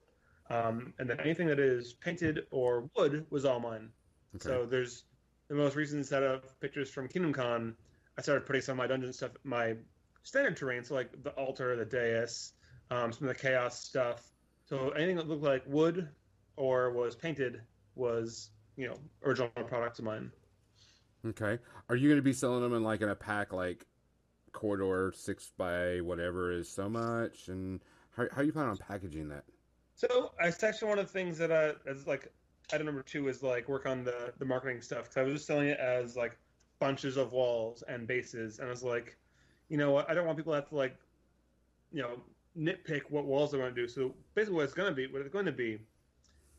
Um, and then anything that is painted or wood was all mine. Okay. So there's the most recent set of pictures from Kingdom Con. I started putting some of my dungeon stuff, my standard terrain, so like the altar, the dais, um, some of the chaos stuff. So anything that looked like wood or was painted was, you know, original products of mine. Okay. Are you going to be selling them in like in a pack, like corridor six by whatever is so much? And how how you plan on packaging that? So I actually one of the things that I as like item number two is like work on the the marketing stuff because I was just selling it as like bunches of walls and bases, and I was like, you know what, I don't want people to have to like, you know, nitpick what walls they want to do. So basically, what it's going to be, what it's going to be,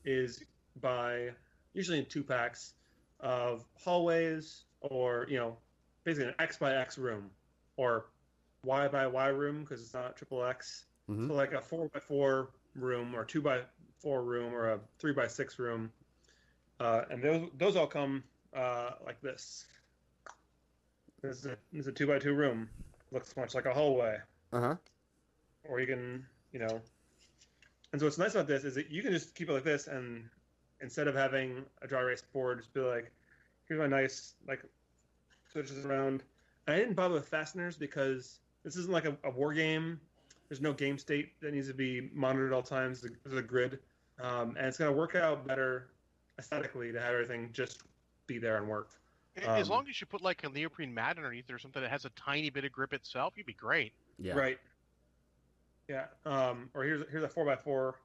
is by usually in two packs of hallways or you know, basically an X by X room or Y by Y room because it's not triple X. Mhm. So like a four by four room or two by four room or a three by six room, uh, and those those all come uh, like this. This is, a, this is a two by two room. Looks much like a hallway, Uh huh. Or you can you know. And so what's nice about this is that you can just keep it like this, and instead of having a dry erase board, just be like, here's my nice like switches around. And I didn't bother with fasteners because this isn't like a, a war game. There's no game state that needs to be monitored at all times. There's a grid, um, and it's going to work out better aesthetically to have everything just be there and work. as Um, long as you put like a neoprene mat underneath or something that has a tiny bit of grip itself, you'd be great. Yeah. Right. Yeah. Um, or here's here's a four by four,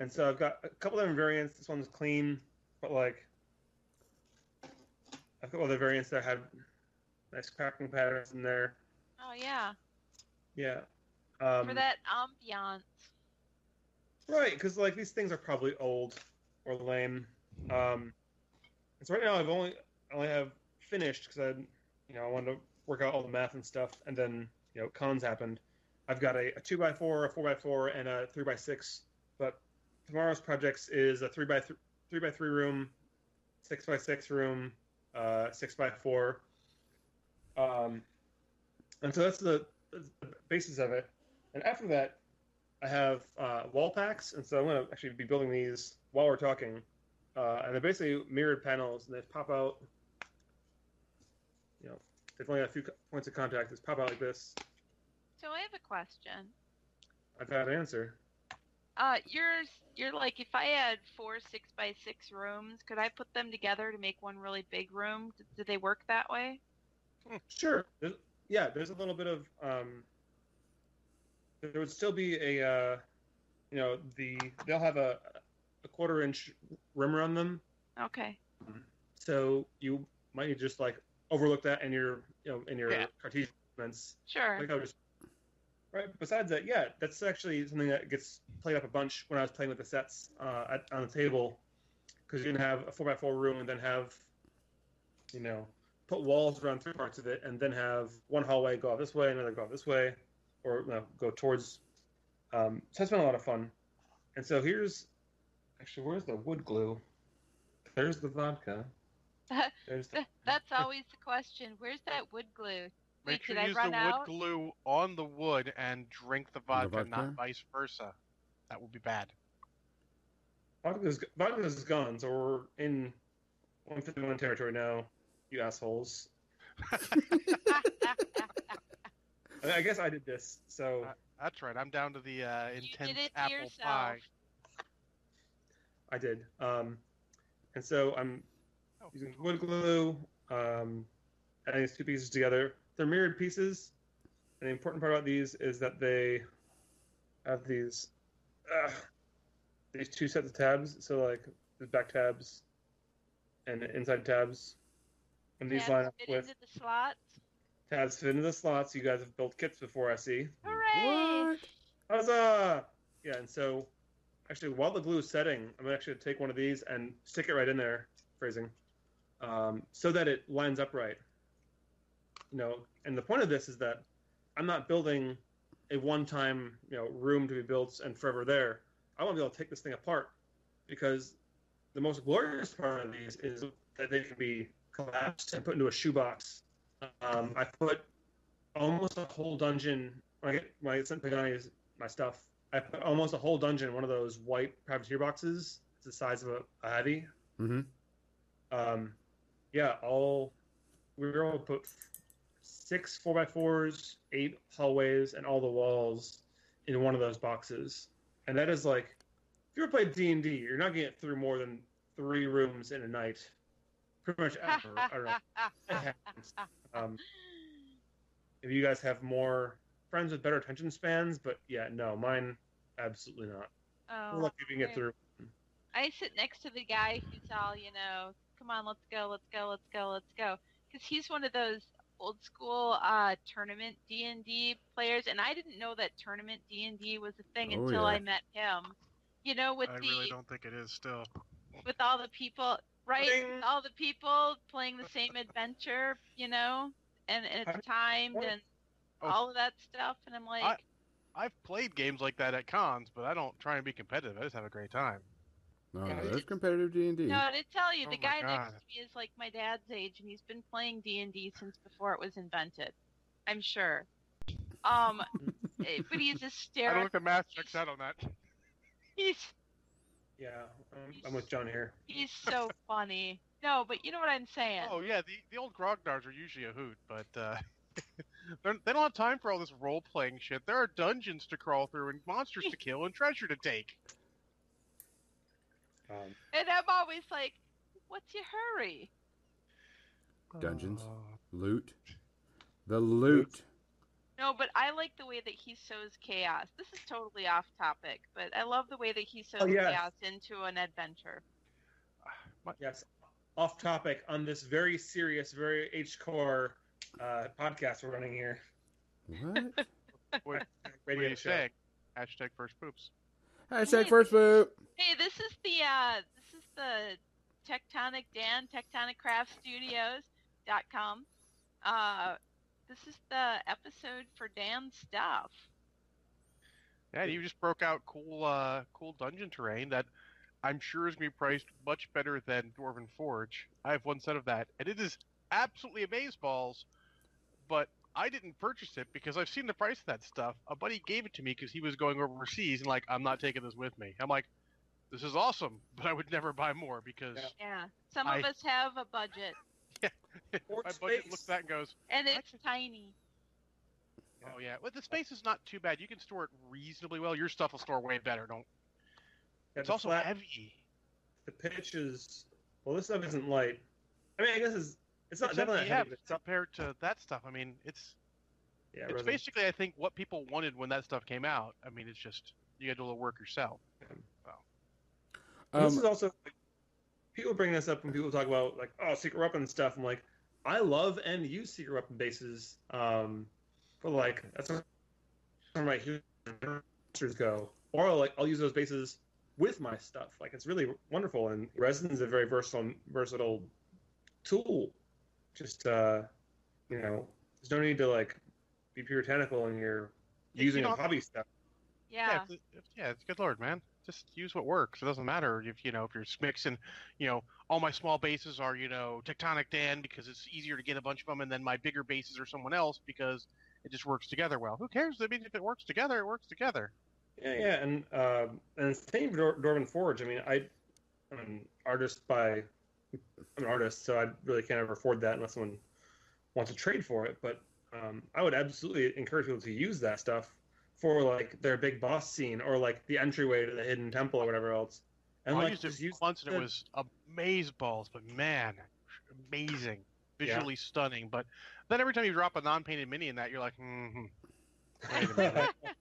and so I've got a couple different variants. This one's clean, but like I've got other variants that have nice cracking patterns in there. Oh yeah, Yeah. Um, for that ambiance. Right, because like these things are probably old or lame. Um, and so right now I've only I only have finished because I, you know, I wanted to work out all the math and stuff, and then you know cons happened. I've got a, a two by four, a four by four, and a three by six. But tomorrow's projects is a three by th- three by three room, six by six room, uh, six by four. Um, and so that's the, the basis of it. And after that, I have uh, wall packs, and so I'm going to actually be building these while we're talking. Uh, and they're basically mirrored panels, and they pop out. You know, they've only got a few points of contact. They pop out like this. So I have a question. I've had an answer. Uh, you're you're like if I had four six by six rooms, could I put them together to make one really big room? Do they work that way? Sure. There's, yeah, there's a little bit of. Um, there would still be a, uh, you know, the they'll have a, a quarter inch rim around them, Okay. so you might just like overlook that in your, you know, in your Yeah. Cartesian. Sure. Like I was, right. Besides that, yeah, that's actually something that gets played up a bunch when I was playing with the sets uh, at, on the table, because you can have a four by four room and then have, you know, put walls around three parts of it, and then have one hallway go out this way, another go out this way, or you know, go towards. Um, so that's been a lot of fun. And so here's, actually, where's the wood glue? There's the vodka. There's the, That's always the question. Where's that wood glue? Wait, Make sure did you use run the out? wood glue on the wood and drink the vodka, vodka? not vice versa. That would be bad. Vodka's, vodka's gone, so we're in 151 territory now, you assholes. I, I guess I did this, so Uh, That's right. I'm down to the uh, you intense did it apple yourself. pie. I did. Um, and so I'm Oh. using wood glue, um, adding these two pieces together. They're mirrored pieces, and the important part about these is that they have these uh, these two sets of tabs. So like the back tabs and the inside tabs, and these Tabs line up fit with into the slots. tabs fit into the slots. You guys have built kits before, I see. Hooray! What? Huzzah! Yeah, and so actually, while the glue is setting, I'm gonna actually take one of these and stick it right in there, phrasing, um, so that it lines up right. You know, and the point of this is that I'm not building a one-time, you know, room to be built and forever there. I want to be able to take this thing apart because the most glorious part of these is that they can be collapsed and put into a shoebox. Um, I put almost a whole dungeon when I get when I sent Pagani my stuff. I put almost a whole dungeon in one of those white privateer boxes. It's the size of a, a heavy. Mm-hmm. Um, yeah, all we were to put six four by fours, eight hallways, and all the walls in one of those boxes. And that is like, if you ever played D and D, you're not getting through more than three rooms in a night. Pretty much ever. I don't know. Um, if you guys have more friends with better attention spans, but yeah, no, mine absolutely not. We're oh, lucky if you can get through. I sit next to the guy who's all, you know, come on, let's go, let's go, let's go, let's go, because he's one of those old school uh, tournament D and D players, and I didn't know that tournament D and D was a thing Oh, until yeah. I met him. You know, with the I the really don't think it is still. with all the people, right? Ding. All the people playing the same adventure, you know, and, and it's timed and Oh. all of that stuff, and I'm like, I've played games like that at cons, but I don't try and be competitive. I just have a great time. No, Yeah, there's it's- competitive D and D. No, to tell you, Oh the my guy God. next to me is like my dad's age, and he's been playing D and D since before it was invented. I'm sure. Um, eh, but he's hysterical. I don't hysterical. think the math checks out on that. He's Yeah, um, I'm with John here. he's so funny. No, but you know what I'm saying. Oh yeah, the the old grognards are usually a hoot, but uh, they're, they don't have time for all this role playing shit. There are dungeons to crawl through and monsters to kill and treasure to take. Um, And I'm always like, "What's your hurry?" Dungeons. Uh, Loot. The loot. No, but I like the way that he sows chaos. This is totally off topic, but I love the way that he sows Oh, yes. chaos into an adventure. yes, off topic on this very serious, very H core uh, podcast we're running here. What? what, what are Radio you show. saying? Hashtag first poops. Hashtag first boot. Hey, this is the uh, this is the Tectonic Dan Tectonic Craft Studios dot com. Uh, this is the episode for Dan's stuff. Yeah, you just broke out cool, uh, cool dungeon terrain that I'm sure is going to be priced much better than Dwarven Forge. I have one set of that, and it is absolutely amazeballs. But I didn't purchase it because I've seen the price of that stuff. A buddy gave it to me because he was going overseas, and like, I'm not taking this with me. I'm like, this is awesome, but I would never buy more because Yeah. Yeah, some of us have a budget, yeah, my budget looks at that and goes, and it's Actually- tiny. oh yeah. Well, the space is not too bad. You can store it reasonably well. Your stuff will store way better. Don't. Yeah, It's also flat- heavy. the pitch is well. This stuff isn't light. I mean, I guess it's it's not It's definitely heavy, yeah, heavy, but it's not, compared to that stuff. I mean, it's yeah, it's resin. basically I think what people wanted when that stuff came out. I mean, it's just you got to do a little work yourself. And this Um, is also like, people bring this up when people talk about like oh secret weapon stuff. I'm like, I love and use secret weapon bases. Um, but like that's where where my monsters go, or like I'll use those bases with my stuff. Like it's really wonderful, and resin is a very versatile versatile tool. Just uh, you know, there's no need to like be puritanical in your You- using you of hobby stuff. Yeah, if- if- yeah, it's good lord, man. Just use what works. It doesn't matter if you know if you're mixing. You know, all my small bases are you know tectonic Dan because it's easier to get a bunch of them, and then my bigger bases are someone else because it just works together well. Who cares? I mean, if it works together, it works together. Yeah, yeah, and uh, and same for Dor- Dwarven Forge. I mean, I, I'm an artist by, I'm an artist, so I really can't ever afford that unless someone wants to trade for it. But um, I would absolutely encourage people to use that stuff for like their big boss scene or like the entryway to the hidden temple or whatever else. And I like used just it use once, and it was amaze balls, but man, amazing, visually stunning. But then every time you drop a non-painted mini in that, you're like, hmm Wait a minute.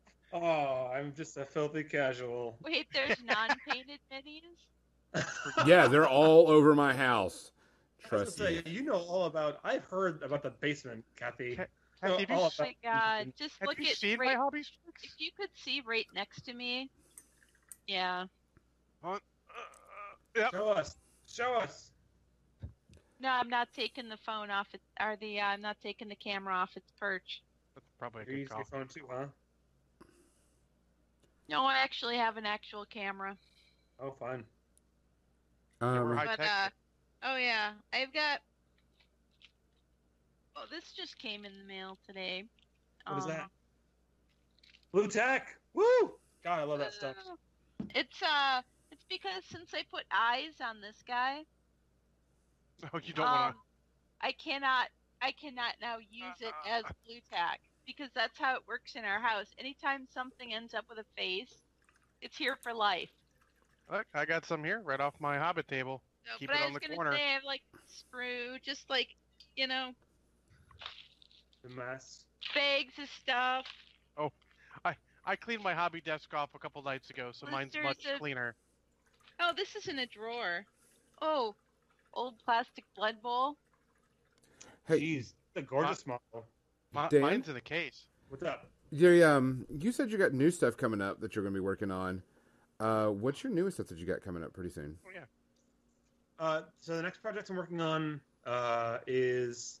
oh, I'm just a filthy casual. wait, there's non-painted minis. Yeah, they're all over my house. Trust gonna me. say, you know all about. I've heard about the basement, Kathy. Ca- know Kathy, have you, all Oh my god, just have look you at seen right, my hobby sticks? if you could see right next to me. Yeah. Uh, yep. Show us. Show us. No, I'm not taking the phone off it or the uh, I'm not taking the camera off its perch. That's probably a You good use call. your phone too, huh? No, I actually have an actual camera. Oh, fine. Um, But uh, oh yeah, I've got. Oh, this just came in the mail today. What is Um, that? Blu Tack. Woo! God, I love that stuff. uh, It's uh, it's because since I put eyes on this guy, Oh, you don't um, want I cannot, I cannot now use it as Blu Tack because that's how it works in our house. Anytime something ends up with a face, it's here for life. To. Look, I got some here right off my Hobbit table. No, Keep but it I on was the gonna corner. say I have like screw, just like you know, The mess. bags of stuff. Oh. I I cleaned my hobby desk off a couple nights ago, so mine's Blisters much of- cleaner. Oh, this is in a drawer. Oh, old plastic blood bowl. Hey, Jeez, the gorgeous model. Mi- Dan? mine's in a case. What's up? Jerry, um, you said you got new stuff coming up that you're going to be working on. Uh, what's your newest stuff that you got coming up pretty soon? Oh yeah. Uh, so the next project I'm working on uh, is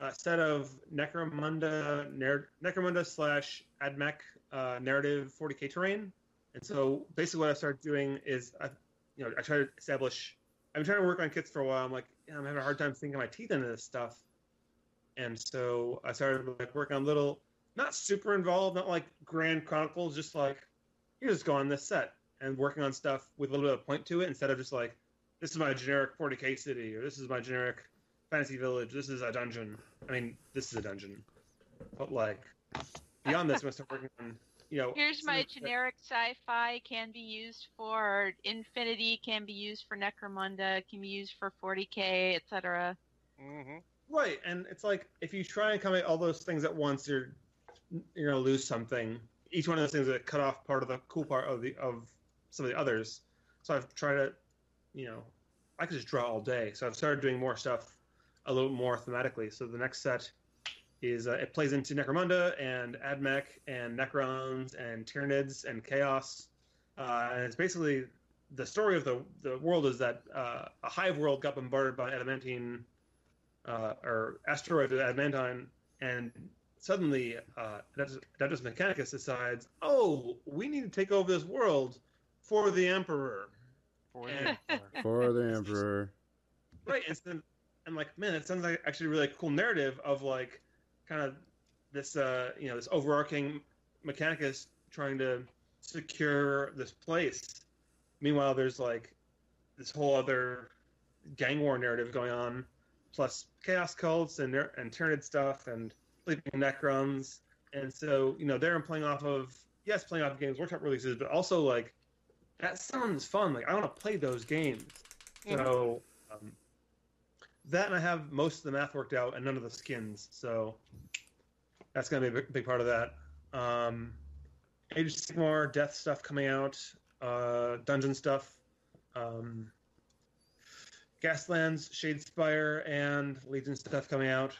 a set of Necromunda Necromunda slash AdMech uh, narrative 40k terrain. And so basically, what I started doing is, I, you know, I try to establish. I've been trying to work on kits for a while. I'm like, yeah, I'm having a hard time sinking my teeth into this stuff. And so I started like working on little, not super involved, not like grand chronicles, just like you just go on this set and working on stuff with a little bit of point to it instead of just like this is my generic 40k city or this is my generic fantasy village this is a dungeon i mean this is a dungeon but like beyond this i'm gonna start working on you know Here's my something that- generic sci-fi. Can be used for Infinity. Can be used for Necromunda. Can be used for 40k, etc. hmm right and it's like if you try and combine all those things at once you're you're gonna lose something each one of those things that cut off part of the cool part of the of some of the others. So i've tried to you know i could just draw all day. So i've started doing more stuff a little more thematically. So the next set is uh, it plays into necromunda and admech and necrons and tyranids and chaos. Uh, and it's basically the story of the the world is that uh, a hive world got bombarded by adamantine uh, or asteroid adamantine and suddenly uh, Adeptus Mechanicus decides, oh, we need to take over this world for the Emperor. For Yeah. the For the Emperor. Right. And, so, and like, man, it sounds like actually a really cool narrative of like kind of this, uh, you know, this overarching Mechanicus trying to secure this place. Meanwhile, there's like this whole other gang war narrative going on, plus chaos cults and and Tyranid stuff and sleeping Necrons. And so, you know, they're playing off of yes, playing off of games workshop releases, but also like that sounds fun. Like I want to play those games. So um, that and I have most of the math worked out and none of the skins. So that's gonna be a big, big part of that. Um, Age of Sigmar, Death stuff coming out, uh, Dungeon stuff, um, Gaslands, Shadespire, and Legion stuff coming out.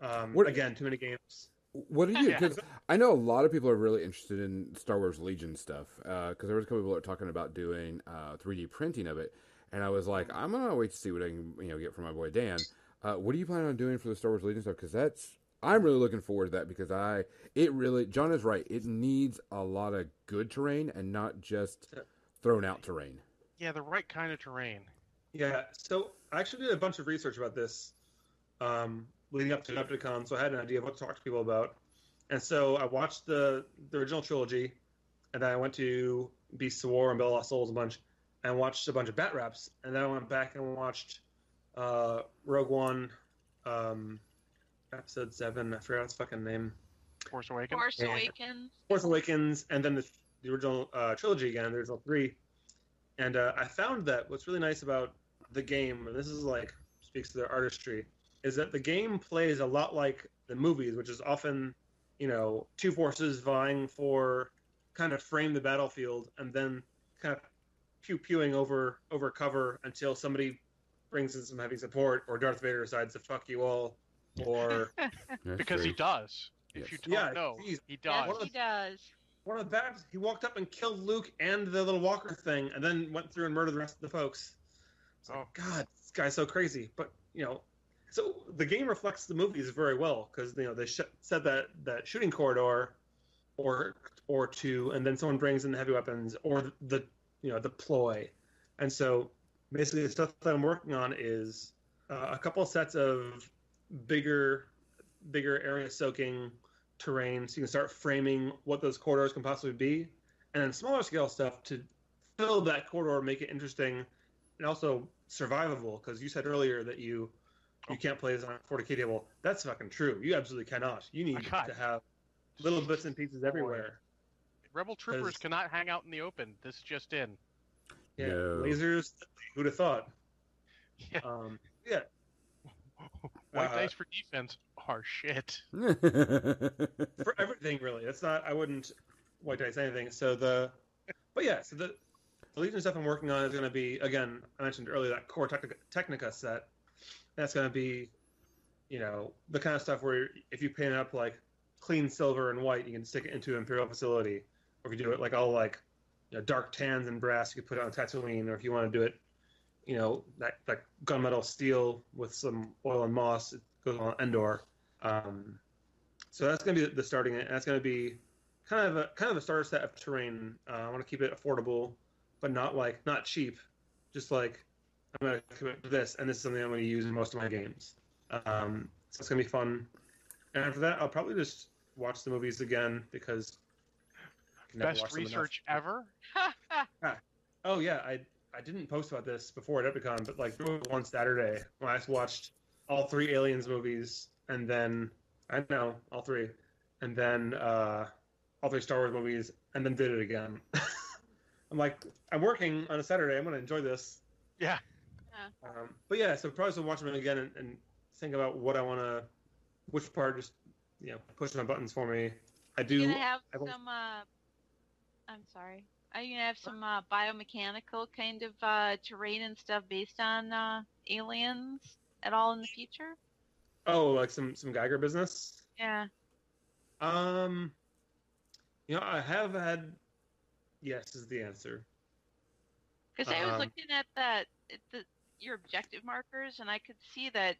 Um, What- again, too many games. What are you? Because I know a lot of people are really interested in Star Wars Legion stuff. Because there was a couple people that were talking about doing uh, 3D printing of it, and I was like, I'm gonna wait to see what I can you know get from my boy Dan. Uh, what are you planning on doing for the Star Wars Legion stuff? Because that's I'm really looking forward to that because I it really John is right. It needs a lot of good terrain and not just thrown out terrain. yeah, the right kind of terrain. Yeah, so I actually did a bunch of research about this um, leading up to Adepticon, so I had an idea of what to talk to people about. And so I watched the the original trilogy, and then I went to Beasts of War and Bell of Lost Souls a bunch, and watched a bunch of batreps, and then I went back and watched uh, Rogue One, um, episode seven. I forgot its fucking name. Force Awakens. Force Yeah. Awakens. Force Awakens, and then the, the original uh, trilogy again, the original three. And uh, I found that what's really nice about the game, and this is like speaks to their artistry, is that the game plays a lot like the movies, which is often, you know, two forces vying for kind of frame the battlefield, and then kind of pew pewing over over cover until somebody brings in some heavy support, or Darth Vader decides to fuck you all, or That's Because he true. does. If you don't Yeah, know, geez. he Yes, does. he does. one of the bad he walked up and killed Luke and the little walker thing, and then went through and murdered the rest of the folks. It's like, Oh. God, this guy's so crazy. But you know, so the game reflects the movies very well because you know they sh- said that that shooting corridor, or or two, and then someone brings in the heavy weapons or the you know the ploy, and so basically the stuff that I'm working on is uh, a couple sets of bigger, bigger area soaking terrain, so you can start framing what those corridors can possibly be, and then smaller scale stuff to fill that corridor, make it interesting, and also survivable. Because you said earlier that you you can't play this on a 40k table. That's fucking true. You absolutely cannot. You need to have little bits and pieces everywhere. Rebel troopers Because- cannot hang out in the open. This just in. Yeah, No. lasers. Who'd have thought? Yeah. Um, yeah, White Uh, dice for defense are shit. for everything really. That's not. I wouldn't white dice anything. So the, but yeah. So the, the Legion stuff I'm working on is going to be again. I mentioned earlier that core Technica, Technica set. That's going to be, you know, the kind of stuff where if you paint up like clean silver and white, you can stick it into an Imperial facility. Or if you do it like all like, you know, dark tans and brass, you could put it on Tatooine. Or if you want to do it, you know, that like gunmetal steel with some oil and moss, it goes on Endor. Um, so that's going to be the starting. And that's going to be kind of a kind of a starter set of terrain. Uh, I want to keep it affordable, but not like not cheap. Just like I'm going to commit to this, and this is something I'm going to use in most of my games. Um, so it's going to be fun. And after that, I'll probably just watch the movies again because I can never Best watch them enough. research ever. Oh yeah, I I didn't post about this before at Epicon, but like one Saturday when I watched all three Aliens movies, and then I know all three, and then uh, all three Star Wars movies, and then did it again. I'm like, I'm working on a Saturday. I'm gonna enjoy this. Yeah. Um, but yeah, so probably watch them again and, and think about what I want to, which part just you know push my buttons for me. I do. you gonna have I some. Uh, I'm sorry. Are you gonna have some uh, biomechanical kind of uh, terrain and stuff based on uh, aliens at all in the future? Oh, like some some Giger business. Yeah. Um, you know, I have had. Yes, is the answer. Because I was Um, looking at that, at the your objective markers, and I could see that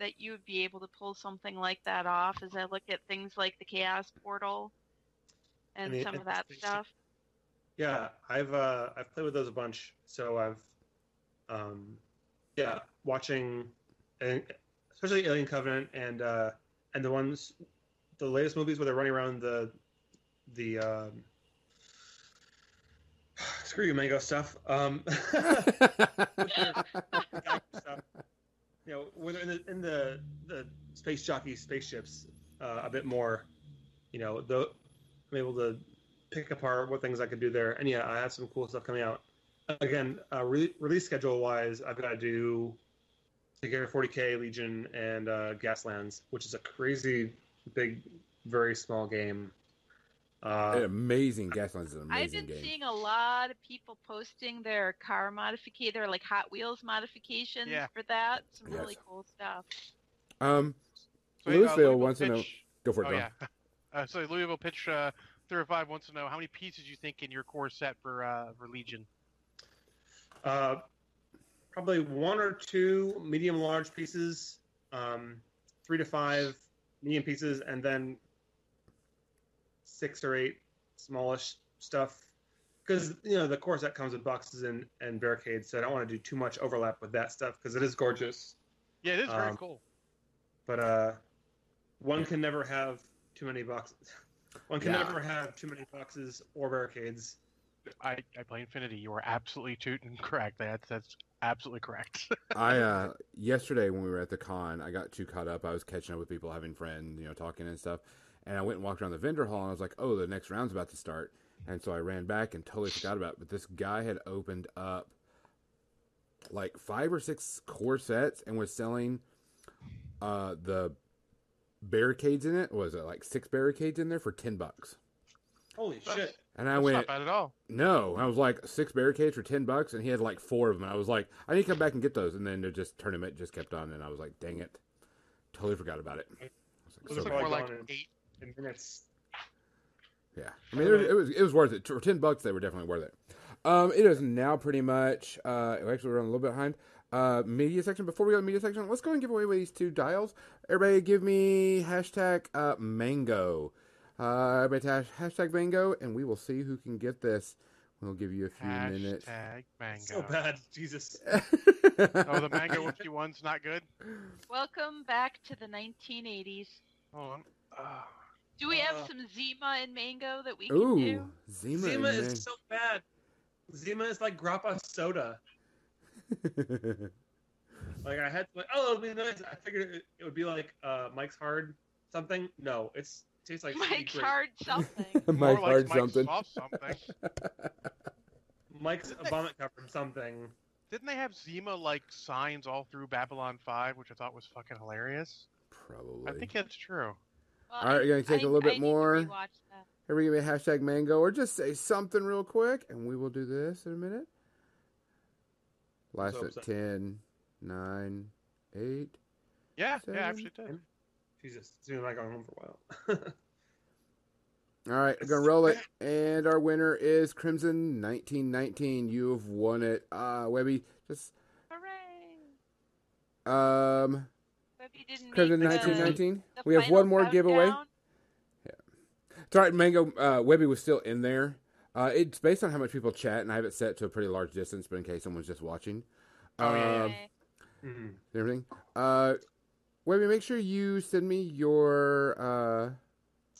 that you would be able to pull something like that off. As I look at things like the chaos portal and And the- some of that stuff. Yeah, I've uh, I've played with those a bunch. So I've, um, yeah, watching, and especially Alien Covenant and uh, and the ones, the latest movies where they're running around the, the um, screw you, Mango stuff. Um. You know, when they're in the in the, the space jockey spaceships uh, a bit more, you know, the I'm able to pick apart what things I could do there. And yeah, I have some cool stuff coming out. Again, uh, re- release schedule wise, I've got to do Together 40k Legion and uh, Gaslands, which is a crazy big, very small game. Uh, amazing Gaslands is an I've been game. seeing a lot of people posting their car modification, their like Hot Wheels modifications Yeah. for that. Some Yes. really cool stuff. Um, So, uh, Louisville wants to know. Go for it, Oh John. yeah. Uh, so Louisville pitch uh, three or five wants to know how many pieces you think in your core set for uh, for Legion. Uh, probably one or two medium large pieces, um, three to five medium pieces, and then six or eight smallish stuff. Because you know the core set comes with boxes and, and barricades, so I don't want to do too much overlap with that stuff because it is gorgeous. Yeah, it is very Um, cool. But uh, one can never have too many boxes. One can Yeah. never have too many boxes or barricades. I, I play Infinity. You are absolutely tooting correct. That's that's absolutely correct. I uh yesterday when we were at the con, I got too caught up. I was catching up with people, having friends, you know, talking and stuff. And I went and walked around the vendor hall, and I was like, "Oh, the next round's about to start." And so I ran back and totally forgot about it. But this guy had opened up like five or six core sets and was selling uh the barricades in it. What was it like six barricades in there for ten bucks? Holy That's- shit! And I That's went, not bad at all. no, I was like six barricades for ten bucks, and he had like four of them. I was like, I need to come back and get those, and then the just tournament just kept on, and I was like, dang it, totally forgot about it. I was like, It was are bad. more like gone in- eight. In minutes. yeah, I mean, it was, it was it was worth it for ten bucks. They were definitely worth it. Um, it is now pretty much. Uh, actually, we're on a little bit behind. Uh, media section. Before we go to media section, let's go and give away these two dials. Everybody, give me hashtag uh, mango. Uh, everybody hash, hashtag mango, and we will see who can get this We'll give you a few minutes. Hashtag mango. So bad, Jesus. Oh, the mango whiskey one's not good. Welcome back to the 1980s. Hold on. Ah. Do we have Uh, some Zima and mango that we can Ooh, do? Zima. Zima and is so bad. Zima is like grappa soda. Like I had, like, oh, it'll be nice. I figured it, it would be like uh, Mike's Hard something. No, it's tastes like Mike's hard something. Mike More like Hard Mike's something. Soft something. Mike's vomit covered something. Didn't they have Zima like signs all through Babylon 5, which I thought was fucking hilarious? Probably. I think that's true. Well, All right, I- you're gonna take a I- little bit I more? Here we give me a hashtag mango or just say something real quick and we will do this in a minute. Last So at upset. 10, 9, 8. Yeah, Seven. yeah, actually did. Jesus, it's been like going home for a while. All right, I'm going to roll it. And our winner is Crimson 1919. You've won it. Uh, Webby, just, Hooray! um, Webby didn't Crimson 1919. We have one more giveaway. countdown. It's all right, Mango. Uh, Webby was still in there. Uh, it's based on how much people chat, and I have it set to a pretty large distance, but in case someone's just watching. Oh, yeah, yeah. Um, Okay. Mhm. everything. Uh, Webby, make sure you send me your uh,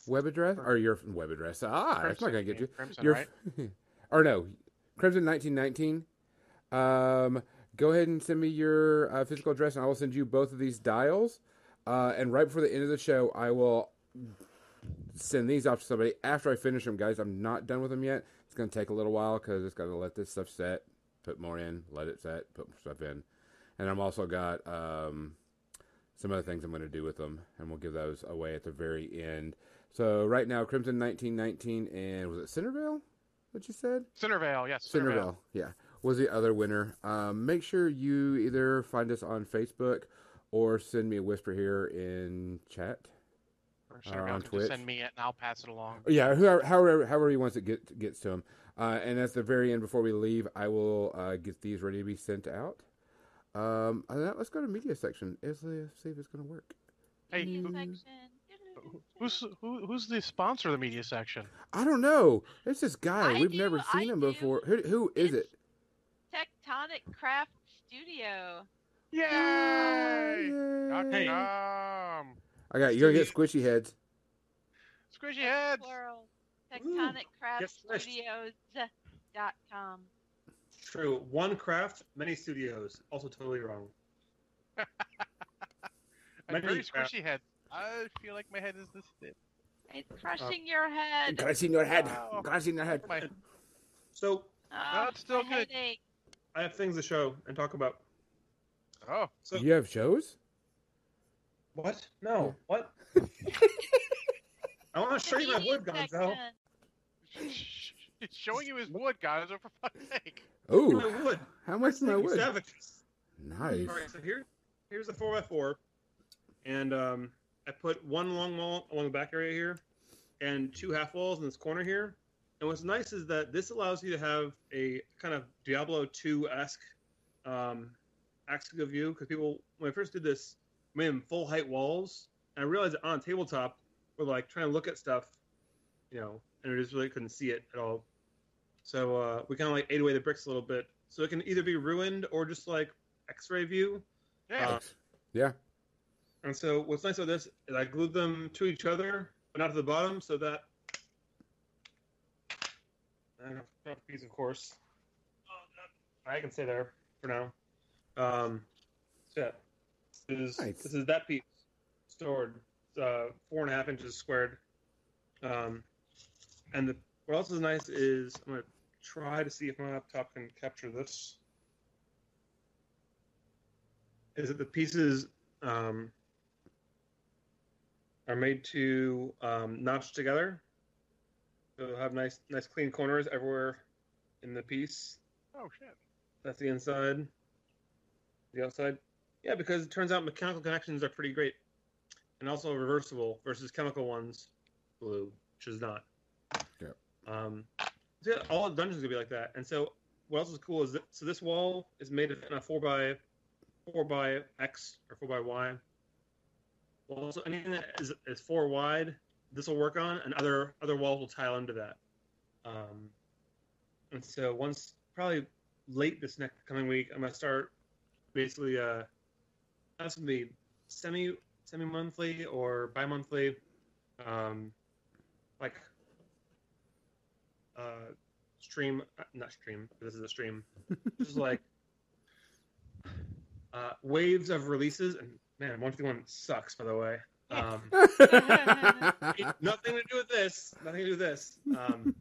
web address or your web address. Ah, that's not gonna get you. Crimson, Your right? or no, Crimson nineteen nineteen. Um, go ahead and send me your uh, physical address, and I will send you both of these dials. Uh, and right before the end of the show, I will send these off to somebody after I finish them, guys. I'm not done with them yet. It's gonna take a little while because it's got to let this stuff set, put more in, let it set, put more stuff in, and I'm also got um, some other things I'm going to do with them, and we'll give those away at the very end. So right now, Crimson 1919 and was it Centerville? What you said? Centervale, yes. Centerville, yeah, was the other winner. Um, make sure you either find us on Facebook or send me a whisper here in chat. Or Uh, on Twitch. send me it and I'll pass it along. Yeah, whoever, however, however he wants it get, gets to him. Uh, and at the very end, before we leave, I will uh, get these ready to be sent out. Um, other than that, let's go to media section. Let's see if it's going to work. Hey, Media who, section. who's who, who's the sponsor of the media section? I don't know. It's this guy. I We've do, never seen I him do. before. Who, who is It's- it? Tectonic Craft Studio. Yay! Dot Yay. com. I got you're gonna get squishy heads. Squishy heads. Plural. Tectonic Craft get squished. Studios dot com. True. One craft, many studios. Also totally wrong. I'm very craft- squishy head. I feel like my head is this thin. It's oh. crushing your head. Got in your head. Wow. Got in your head. My, So Oh, it's still good. headache. I have things to show and talk about. oh, So You have shows? what? No. What? I want to show you my wood, Gonzo. section. he's showing you his wood, guys. Oh, for fuck's sake. My wood. how much is my wood? Savages. Nice. All right, so here, here's a four x four, and um, I put one long wall along the back area here, and two half walls in this corner here. And what's nice is that this allows you to have a kind of Diablo two esque um, axis of view because people when I first did this I made them full height walls, and I realized that on tabletop we're like trying to look at stuff, you know, and we just really couldn't see it at all. So uh, we kind of like ate away the bricks a little bit, so it can either be ruined or just like X-ray view. Yeah. Uh, Yeah. And so what's nice about this is I glued them to each other, but not to the bottom, so that and piece, of course. I can stay there for now. Um, so yeah, this is Nice. this is that piece stored uh, four and a half inches squared. Um, and the what else is nice is I'm gonna try to see if my laptop can capture this. Is that the pieces um, are made to um, notch together. So they'll have nice, nice clean corners everywhere in the piece. oh shit. That's the inside. The outside, yeah, because it turns out mechanical connections are pretty great, and also reversible versus chemical ones, blue, which is not. Yeah. Um, so yeah, all the dungeons are gonna be like that. And so, what else is cool is that so this wall is made of in a four by four by X or four by Y. Well, also anything that is, is four wide, this will work on, and other other walls will tile into that. Um, and so once probably late this next coming week, I'm gonna start basically uh, that's gonna be semi semi monthly or bi monthly, um, like uh, stream uh, not stream. This is a stream. Just like uh, waves of releases, and man, one fifty one sucks by the way. Um, nothing to do with this. Nothing to do with this. Um,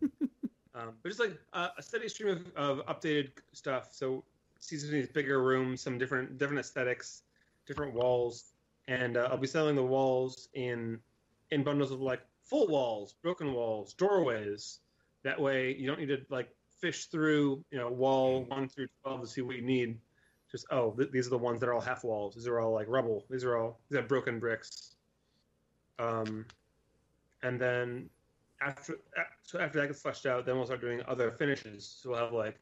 um, but just like uh, a steady stream of, of updated stuff. So season these bigger rooms, some different different aesthetics, different walls, and uh, I'll be selling the walls in in bundles of like full walls, broken walls, doorways. That way, you don't need to like fish through you know wall one through twelve to see what you need. Just oh, th- these are the ones that are all half walls. These are all like rubble. These are all these are broken bricks. Um, and then after so after that gets fleshed out, then we'll start doing other finishes. So we'll have like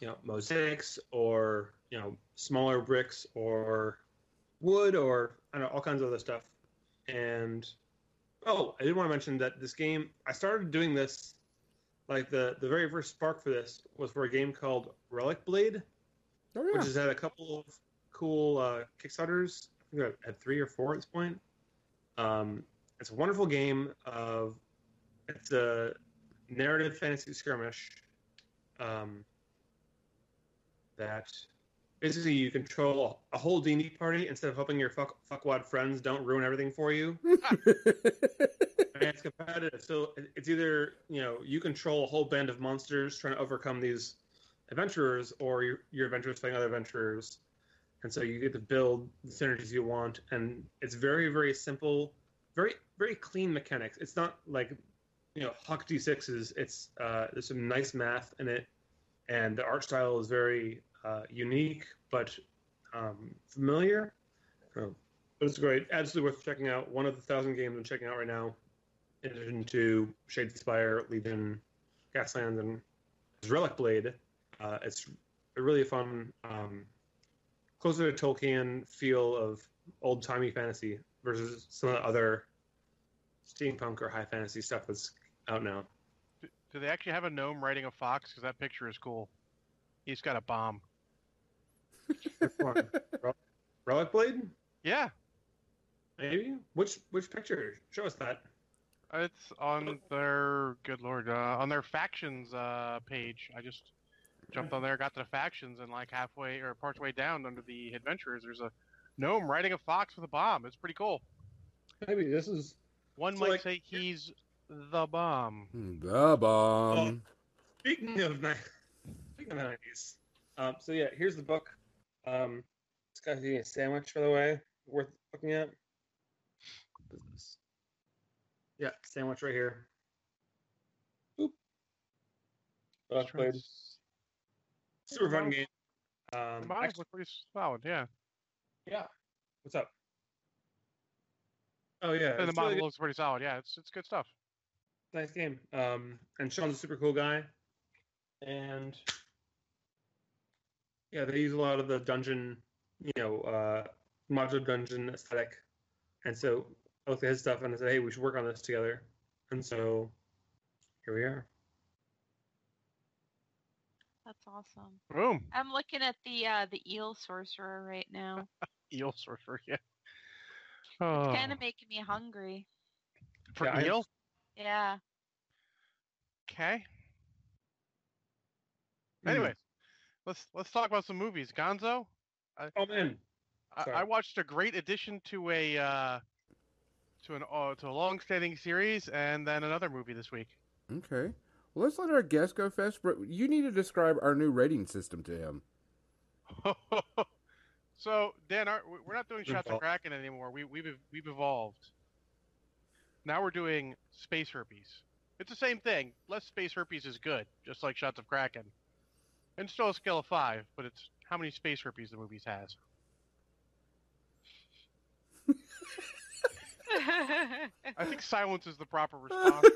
you know mosaics or you know smaller bricks or wood or I don't know all kinds of other stuff. And oh, I did want to mention that this game I started doing this like the the very first spark for this was for a game called Relic Blade, Oh yeah. which has had a couple of cool uh, Kickstarters. I think I had three or four at this point. Um, it's a wonderful game of it's a narrative fantasy skirmish um, that basically you control a whole D&D party instead of hoping your fuck, fuckwad friends don't ruin everything for you. And it's competitive, so it's either you know you control a whole band of monsters trying to overcome these adventurers, or your, your adventurers fighting other adventurers, and so you get to build the synergies you want. And it's very very simple, very very clean mechanics. It's not like you know Huck D6s. It's uh, there's some nice math in it, and the art style is very uh, unique but um, familiar. So, but it's great. Absolutely worth checking out. One of the thousand games I'm checking out right now, in addition to Shadespire, Legion, Gaslands, and Relic Blade. Uh, it's a really fun, um, closer to Tolkien feel of old timey fantasy versus some of the other steampunk or high fantasy stuff that's out now. Do, do they actually have a gnome riding a fox? Because that picture is cool. He's got a bomb. Which one? Rel- Relic Blade? Yeah, Maybe. Which which picture? Show us that. it's on their good lord uh, on their factions uh, page. I just jumped on there, got to the factions, and like halfway or part way down under the adventurers, there's a gnome riding a fox with a bomb. It's pretty cool. Maybe this is. One might like, say he's the bomb. the bomb. Speaking of ni- speaking of nineties, um, so yeah, here's the book. Um, this guy's eating a sandwich, by the way, worth looking at. What is this? Yeah, sandwich right here. Boop. Well, Just trying played. to s- Super fun game. The Um, models actually, look pretty solid, yeah. yeah. What's up? Oh yeah, And the model really looks pretty solid. Yeah, it's it's good stuff. nice game. Um, and Sean's a super cool guy, and yeah, they use a lot of the dungeon, you know, uh, modular dungeon aesthetic, and so I looked at his stuff and I said, hey, we should work on this together, and so here we are. That's awesome. Boom. I'm looking at the uh, the eel sorcerer right now. Eel sorcerer, yeah. It's Oh, kind of making me hungry. for Yeah, eel? Yeah. Okay. Hmm. Anyways, let's let's talk about some movies. Gonzo, Oh man, I, I watched a great addition to a uh, to an uh, to a long-standing series, and then another movie this week. Okay. Well, let's let our guest go first. But you need to describe our new rating system to him. so Dan, our, we're not doing shots of. Kraken anymore. We we've we've evolved. Now we're doing space herpes. It's the same thing. Less space herpes is good, just like shots of Kraken. And still a scale of five, but it's how many space herpes the movies has. I think silence is the proper response.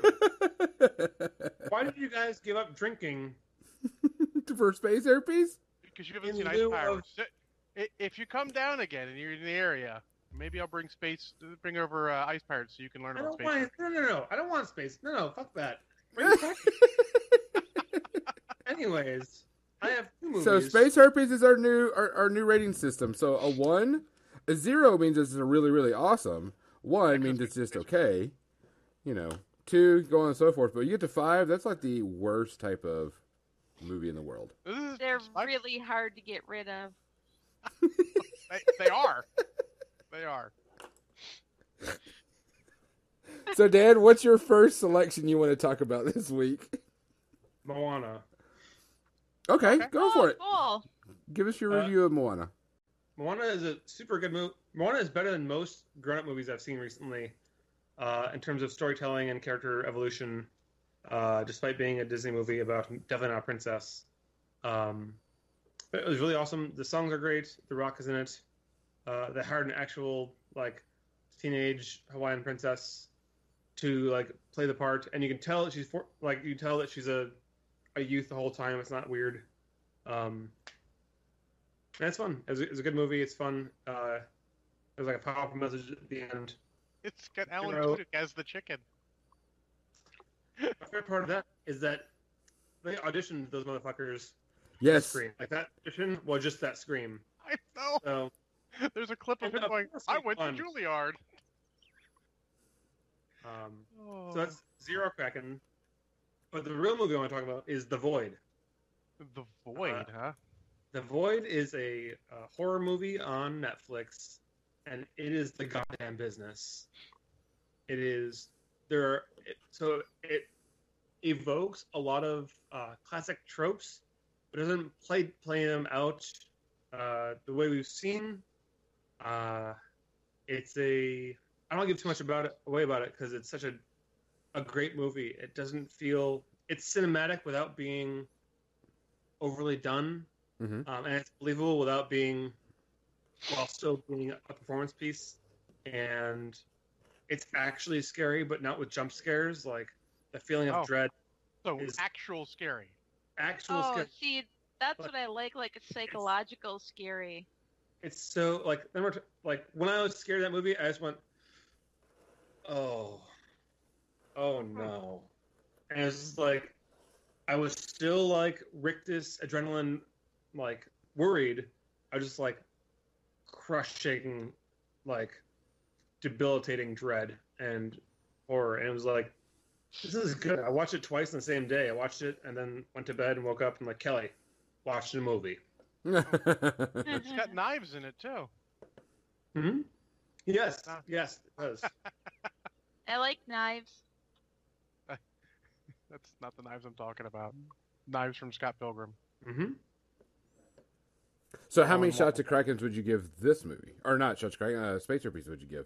why did you guys give up drinking? For space herpes? because you haven't In seen Ice Pirates. I- If you come down again and you're in the area, maybe I'll bring space, bring over uh, Ice Pirates so you can learn I about don't space. want. No, no, no. I don't want space. No, no. Fuck that. Bring it back. Anyways, I have two movies. So space herpes is our new our, our new rating system. So a one, a zero means it's a really really awesome. One means it's just okay. You know, two, go on and so forth. But you get to five, that's like the worst type of movie in the world. They're really hard to get rid of. They, they are. They are. So Dan, what's your first selection you want to talk about this week? Moana. Okay, Okay. go oh, for it. Cool. Give us your Uh, review of Moana. Moana is a super good movie. Moana is better than most grown-up movies I've seen recently, uh, in terms of storytelling and character evolution. Uh, despite being a Disney movie about definitely not a princess, um, but it was really awesome. The songs are great. The Rock is in it. Uh, they hired an actual like teenage Hawaiian princess to like play the part, and you can tell that she's for, like you tell that she's a a youth the whole time. It's not weird. Um, and it's fun. It's was, it a good movie. It's fun. Uh, there's like a powerful message at the end. It's got Alan know- as the chicken. My favorite part of that is that they auditioned those motherfuckers. Yes. Scream like that audition was just that scream. I know. So There's a clip of him going, I went fun. to Juilliard. um, Oh. so that's Zero Kraken. But the real movie I want to talk about is The Void. the void, uh, huh? The Void is a, uh horror movie on Netflix, and it is the goddamn business. It is there. Are, it, so it evokes a lot of uh, classic tropes, but doesn't play play them out uh, the way we've seen. Uh, it's a. I don't give too much about it away about it because it's such a a great movie. It doesn't feel it's cinematic without being overly done Mhm. um, and it's believable without being while still being a performance piece and it's actually scary but not with jump scares like the feeling of Oh. dread So is- actual scary. actual Oh, scare see, that's But- what I like, like a psychological scary. it's so like then we're t- like when i was scared of that movie i just went oh oh no and it's like i was still like rictus adrenaline like worried i was just like crushing, like debilitating dread and horror and it was like this is good i watched it twice in the same day i watched it and then went to bed and woke up and like kelly watched a movie It's got knives in it too. Hmm. Yes. Yes. It does. I like knives. That's not the knives I'm talking about. Knives from Scott Pilgrim. Mm hmm so how Oh, many shots of Krakens would you give this movie? Or not shots of Kraken, uh, Space Herpes would you give?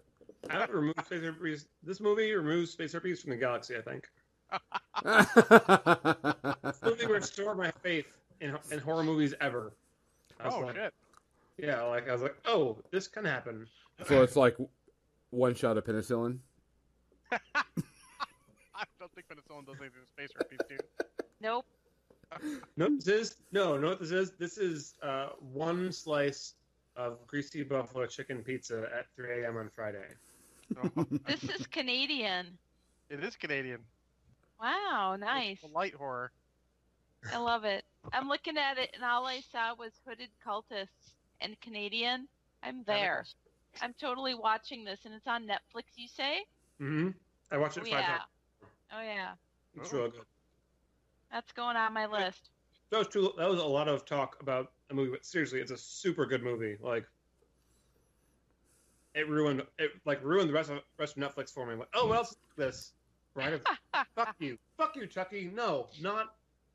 I would remove space herpes. This movie removes space herpes from the galaxy. I think. This movie restored my faith in in horror movies ever. Oh like, shit! Yeah, like I was like, oh, this can happen. so it's like one shot of penicillin. I don't think penicillin does anything to space herpes, dude. Nope. No, this is no, no. What this is? This is uh, one slice of greasy buffalo chicken pizza at 3 a.m. on Friday. Oh, This is Canadian. it is Canadian. Wow, nice. light horror. I love it. I'm looking at it, and all I saw was hooded cultists and Canadian. I'm there. I'm totally watching this, and it's on Netflix. You say? Mm hmm I watched Oh it five yeah. times. Oh yeah. It's Oh. real good. That's going on my list. That was true. That was a lot of talk about a movie, but seriously, it's a super good movie. Like, it ruined it. Like ruined the rest of rest of Netflix for me. I'm like, oh, what else is this? Right? Fuck you. Fuck you, Chucky. No, not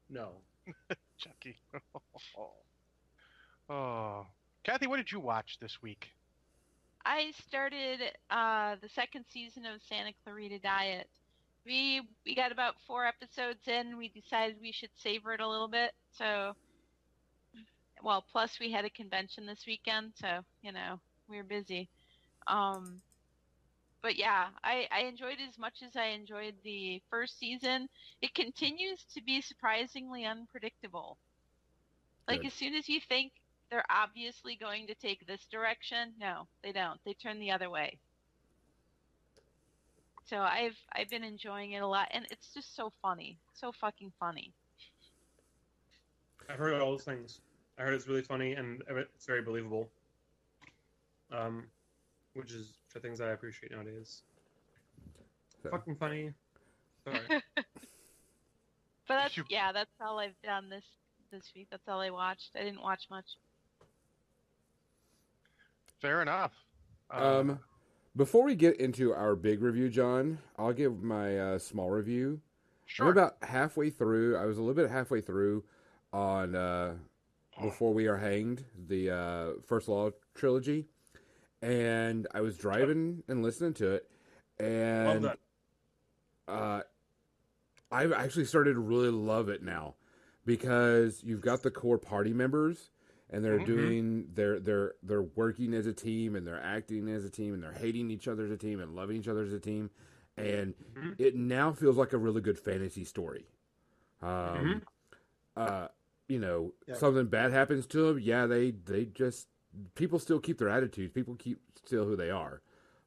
no. Chucky. oh, Kathy, what did you watch this week? I started uh, the second season of Santa Clarita Diet. We we got about four episodes in. We decided we should savor it a little bit. So, well, plus we had a convention this weekend, so you know we were busy. Um, but yeah, I, I enjoyed it as much as I enjoyed the first season. It continues to be surprisingly unpredictable. Like Good. as soon as you think they're obviously going to take this direction. No, they don't. They turn the other way. So I've I've been enjoying it a lot, and it's just so funny, so fucking funny. I've heard all those things. I heard it's really funny and it's very believable. Um, which is the things that I appreciate nowadays. So- Fucking funny. Sorry. but that's yeah, that's all I've done this this week. That's all I watched. I didn't watch much. Fair enough. Um, before we get into our big review, John, I'll give my uh, small review. sure. I'm about halfway through. I was a little bit halfway through on uh, Before We Are Hanged, the uh, First Law trilogy, and I was driving and listening to it, and uh, I've actually started to really love it now because you've got the core party members and they're Mhm. doing they're they're they're working as a team and they're acting as a team and they're hating each other as a team and loving each other as a team and Mhm. it now feels like a really good fantasy story um uh you know Yeah. something bad happens to them yeah they they just people still keep their attitudes people keep still who they are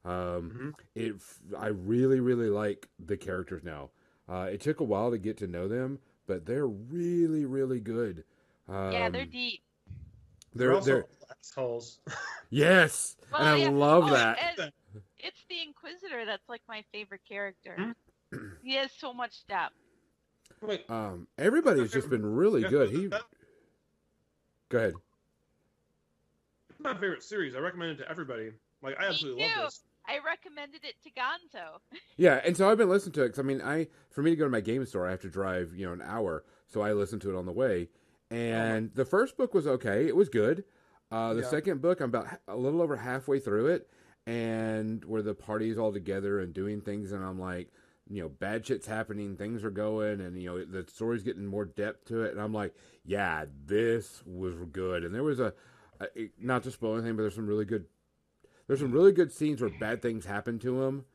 um Mhm. it i really really like the characters now uh it took a while to get to know them but they're really really good um, yeah, they're deep. They're, also they're assholes. yes Well, and i yeah. love Oh, that and it's the Inquisitor that's like my favorite character. He has so much depth. Wait, um everybody's just been really good he go ahead my favorite series. I recommend it to everybody. Like I absolutely love this. I recommended it to Gonzo. Yeah, and so I've been listening to it because I mean, I for me to go to my game store, I have to drive you know an hour, so I listen to it on the way. And the first book was okay; it was good. Uh, the Yeah. second book, I'm about a little over halfway through it, and where the party's all together and doing things, and I'm like, you know, bad shit's happening, things are going, and you know, the story's getting more depth to it, and I'm like, yeah, this was good. And there was a, a not to spoil anything, but there's some really good, there's some really good scenes where bad things happen to him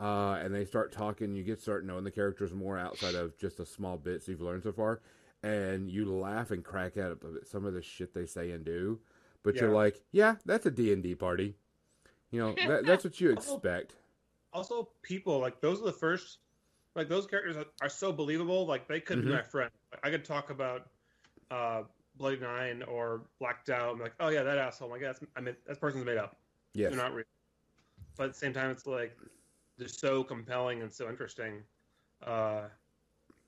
uh, and they start talking. You get start knowing the characters more outside of just the small bits you've learned so far, and you laugh and crack at some of the shit they say and do. But you're like, yeah, that's a D and D party. You know, that, that's what you expect. Also, people like those are the first. Like those characters are, are so believable. Like they could Mhm. be my friend. Like, I could talk about uh, Bloody Nine or Black Dow. I'm like, oh yeah, that asshole. Like that's I mean that person's made up. Yes. They're not real. But at the same time, it's like they're so compelling and so interesting. Uh,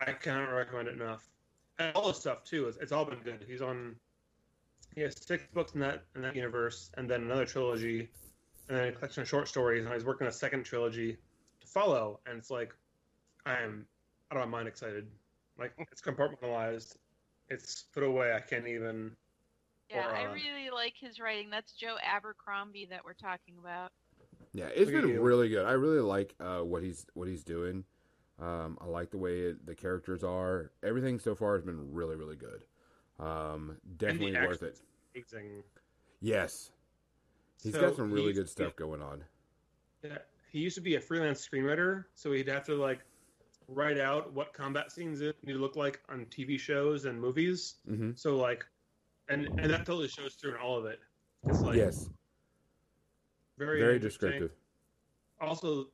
I cannot recommend it enough. And all this stuff too. It's, it's all been good. He's on. He has six books in that in that universe, and then another trilogy, and then a collection of short stories. And he's working on a second trilogy to follow. And it's like, I am out of my mind excited. Like it's compartmentalized. It's put away. I can't even. Yeah, Or, I uh, really like his writing. That's Joe Abercrombie that we're talking about. Yeah, it's been you. really good. I really like uh, what he's what he's doing. Um, I like the way it, the characters are. Everything so far has been really, really good. Um, definitely worth it. Amazing. Yes, he's So got some really good stuff going on. Yeah, he used to be a freelance screenwriter, so he'd have to like write out what combat scenes need to look like on TV shows and movies. hmm So like, and and that totally shows through in all of it. It's like yes, very very descriptive. Also,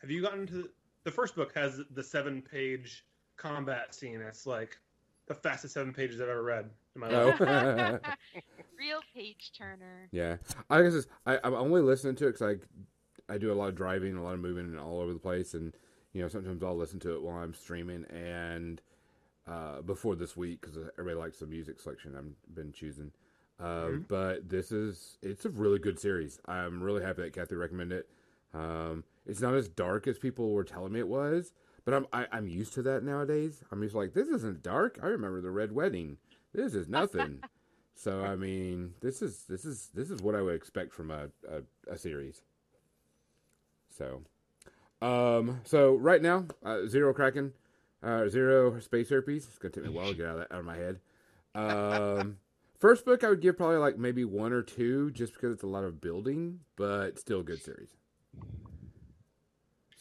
have you gotten to the first book has the seven page combat scene? It's like the fastest seven pages I've ever read in my life. Oh. Real page turner. Yeah, I guess it's, I, I'm only listening to it because I I do a lot of driving, a lot of moving, and all over the place, and you know sometimes I'll listen to it while I'm streaming. And uh, before this week, because everybody likes the music selection I've been choosing. Uh, Mhm. But this is it's a really good series. I'm really happy that Kathy recommended it. Um, it's not as dark as people were telling me it was, but I'm I, I'm used to that nowadays. I'm just like this isn't dark. I remember the Red Wedding. This is nothing. So I mean, this is this is this is what I would expect from a a, a series. So, um, so right now, uh, zero Kraken, uh, zero space herpes. It's gonna take me a while to get out of that out of my head. Um, first book I would give probably like maybe one or two, just because it's a lot of building, but still a good series.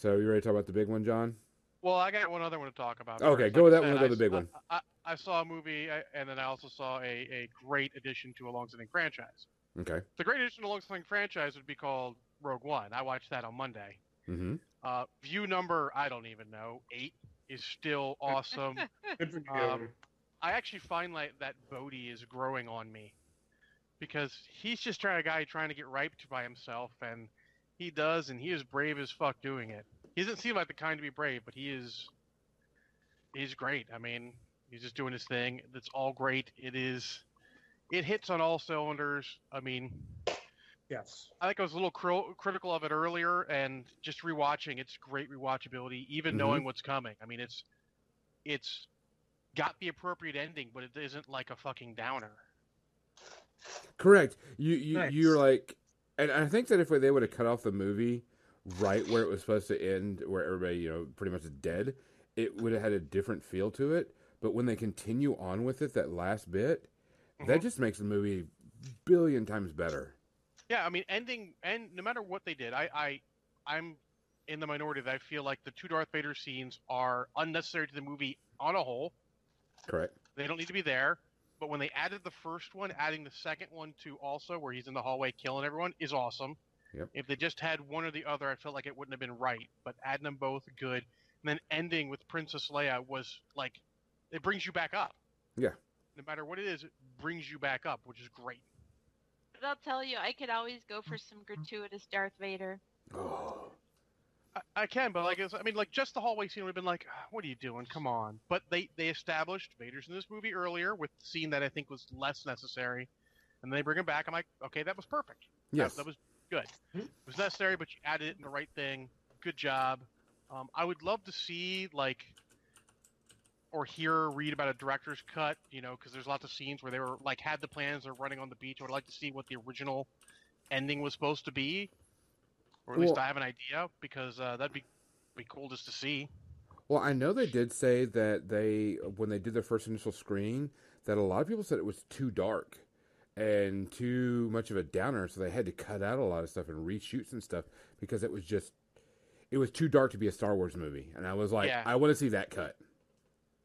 So you ready to talk about the big one, John? Well, I got one other one to talk about. Okay, first. go with I that one, said, we'll go I the big s- one. I, I, I saw a movie, and then I also saw a, a great addition to a long-standing franchise. Okay. The great addition to a long-standing franchise would be called Rogue One. I watched that on Monday. Mm-hmm. Uh, view number, I don't even know, eight is still awesome. Good for you. Um, I actually find like that Bodhi is growing on me because he's just trying a guy trying to get raped by himself, and he does, and he is brave as fuck doing it. He doesn't seem like the kind to be brave, but he is. He's great. I mean, he's just doing his thing. It's all great. It is. It hits on all cylinders. I mean, Yes. I think I was a little cri- critical of it earlier, and just rewatching, it's great rewatchability, even Mhm. knowing what's coming. I mean, it's it's got the appropriate ending, but it isn't like a fucking downer. Correct. You you Nice. you're like, and I think that if they would have cut off the movie right where it was supposed to end, where everybody you know pretty much is dead, it would have had a different feel to it. But when they continue on with it, that last bit, that Mhm. just makes the movie billion times better. Yeah, I mean, ending and no matter what they did, I I I'm in the minority that I feel like the two Darth Vader scenes are unnecessary to the movie on a whole. Correct. They don't need to be there. But when they added the first one, adding the second one to also where he's in the hallway killing everyone is awesome. Yep. If they just had one or the other, I felt like it wouldn't have been right. But adding them both, good. And then ending with Princess Leia was like, it brings you back up. Yeah. No matter what it is, it brings you back up, which is great. But I'll tell you, I could always go for some gratuitous Darth Vader. Oh. I, I can, but like, I mean, like just the hallway scene would have been like, "Ah, what are you doing? Come on. But they they established Vader's in this movie earlier with the scene that I think was less necessary, and then they bring him back. I'm like, okay, that was perfect. That- Yes. that, was good. It was necessary, but you added it in the right thing. Good job. Um, I would love to see like, or hear or read about a director's cut. You know, because there's lots of scenes where they were like had the plans, they're running on the beach. I would like to see what the original ending was supposed to be, or at least I have an idea because uh, that'd be be cool just to see. Well, I know they did say that they when they did their first initial screening that a lot of people said it was too dark and too much of a downer, so they had to cut out a lot of stuff and reshoot some stuff because it was just it was too dark to be a Star Wars movie. And I was like, Yeah. I want to see that cut.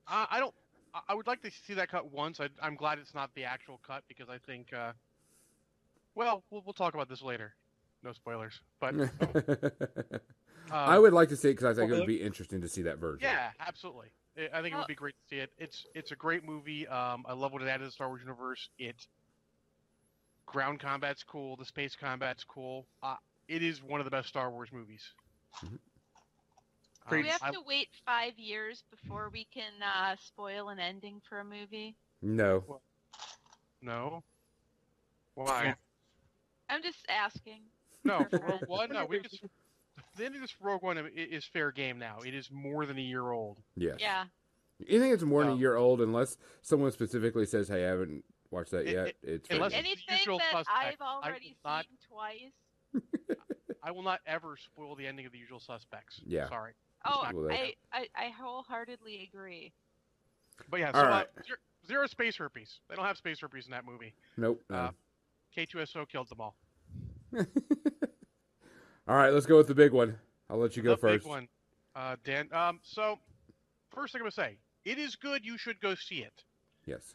I, I don't. I- I would like to see that cut once. I, I'm glad it's not the actual cut because I think. Uh, well, we'll we'll talk about this later. No spoilers, but um, I would like to see it because I think it would be interesting to see that version. Yeah, absolutely. I I think it would be great to see it. It's it's a great movie. Um, I love what it added to the Star Wars universe. It ground combat's cool. The space combat's cool. Uh, it is one of the best Star Wars movies. Mhm. Um, we have I- to wait five years before we can uh, spoil an ending for a movie? No. no. Why? I'm just asking. No, For for Rogue. One, no. We just the ending of this Rogue One is fair game now. It is more than a year old. Yes. Yeah. You think it's more than a year old, unless someone specifically says, "Hey, I haven't watched that It- yet," it- it's unless- fine. It's the Anything that suspect. I've I will already not- seen twice. I will not ever spoil the ending of The Usual Suspects. Yeah. Sorry. Oh, I, I, I wholeheartedly agree. But yeah, so All uh, zero, zero space herpes. They don't have space herpes in that movie. Nope. no. Uh, K2SO killed them all. All right, let's go with the big one. I'll let you go the first. big one. Uh, Dan. Um, so, first thing I'm going to say, it is good. You should go see it. Yes.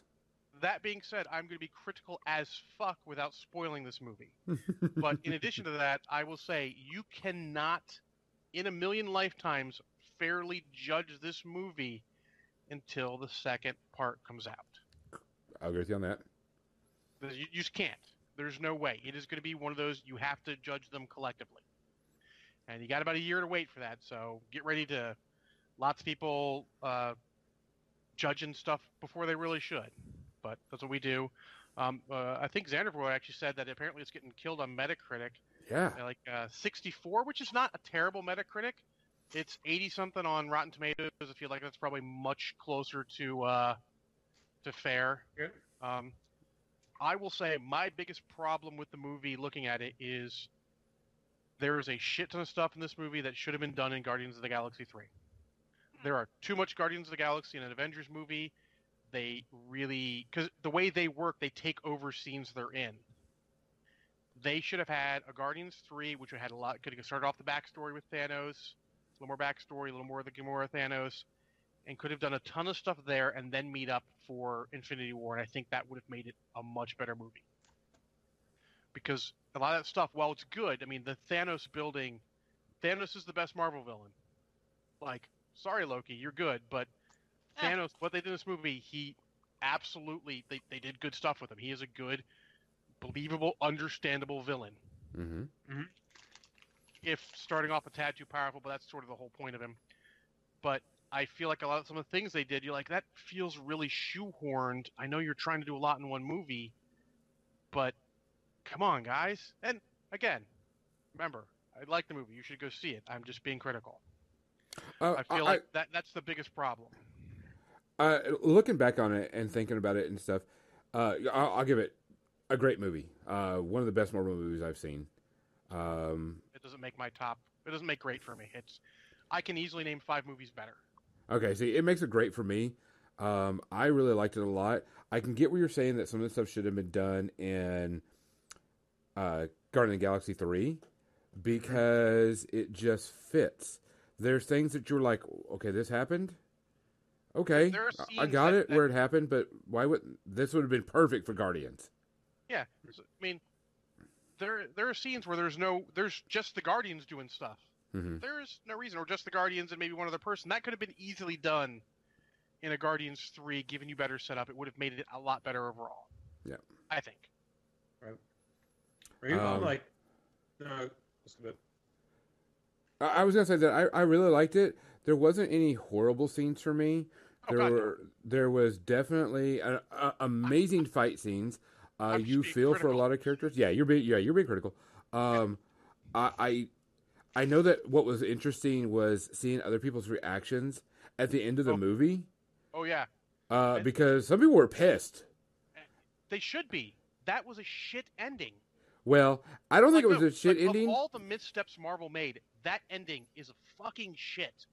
That being said, I'm going to be critical as fuck without spoiling this movie. But in addition to that, I will say you cannot, in a million lifetimes, fairly judge this movie until the second part comes out. I'll agree with you on that. You, you just can't. There's no way. It is going to be one of those you have to judge them collectively. And you got about a year to wait for that, so get ready to. Lots of people uh, judging stuff before they really should, but that's what we do. Um, uh, I think Xanderboy actually said that apparently it's getting killed on Metacritic, Yeah. like uh, 64, which is not a terrible Metacritic. It's 80 something on Rotten Tomatoes. I feel like that's probably much closer to uh, to fair. Yeah. Um, I will say my biggest problem with the movie, looking at it, is there is a shit ton of stuff in this movie that should have been done in Guardians of the Galaxy 3. There are too much Guardians of the Galaxy in an Avengers movie. They really, because the way they work, they take over scenes they're in. They should have had a Guardians 3, which had a lot, could have started off the backstory with Thanos, a little more backstory, a little more of the Gamora Thanos, and could have done a ton of stuff there and then meet up for Infinity War. And I think that would have made it a much better movie. Because a lot of that stuff, while it's good, I mean, the Thanos building, Thanos is the best Marvel villain. Like, sorry, Loki, you're good, but. Thanos, what they did in this movie, he absolutely they, they did good stuff with him. He is a good, believable, understandable villain. hmm If starting off a tad too powerful, but that's sort of the whole point of him. But I feel like a lot of some of the things they did, you're like, that feels really shoehorned. I know you're trying to do a lot in one movie, but come on, guys. And again, remember, I like the movie. You should go see it. I'm just being critical. Uh, I feel like that that's the biggest problem. Uh, looking back on it and thinking about it and stuff, uh, I'll, I'll give it a great movie. Uh, one of the best Marvel movies I've seen. Um, It doesn't make my top. It doesn't make great for me. It's I can easily name five movies better. okay, see, it makes it great for me. Um, I really liked it a lot. I can get where you're saying that some of the stuff should have been done in uh, Guardian of the Galaxy 3 because it just fits. There's things that you're like, okay, this happened. Okay, I- I got that- it where it happened, but why would this would have been perfect for Guardians? Yeah, I mean, there there are scenes where there's no there's just the Guardians doing stuff. hmm There's no reason, or just the Guardians and maybe one other person. That could have been easily done in a Guardians three, giving you better setup. It would have made it a lot better overall. Yeah. I think. Or even Um, like, no, let's go back. I, I was gonna say that I, I really liked it. There wasn't any horrible scenes for me. Oh, There no. were there was definitely a, a, amazing fight scenes. Uh, you feel for a lot of characters. Yeah, you're being yeah you're being critical. Um, I, I I know that what was interesting was seeing other people's reactions at the end of the Oh. movie Oh yeah, uh, because some people were pissed. they should be. That was a shit ending. Well, I don't think Like, it was a shit like, ending. Of all the missteps Marvel made, that ending is a fucking shit.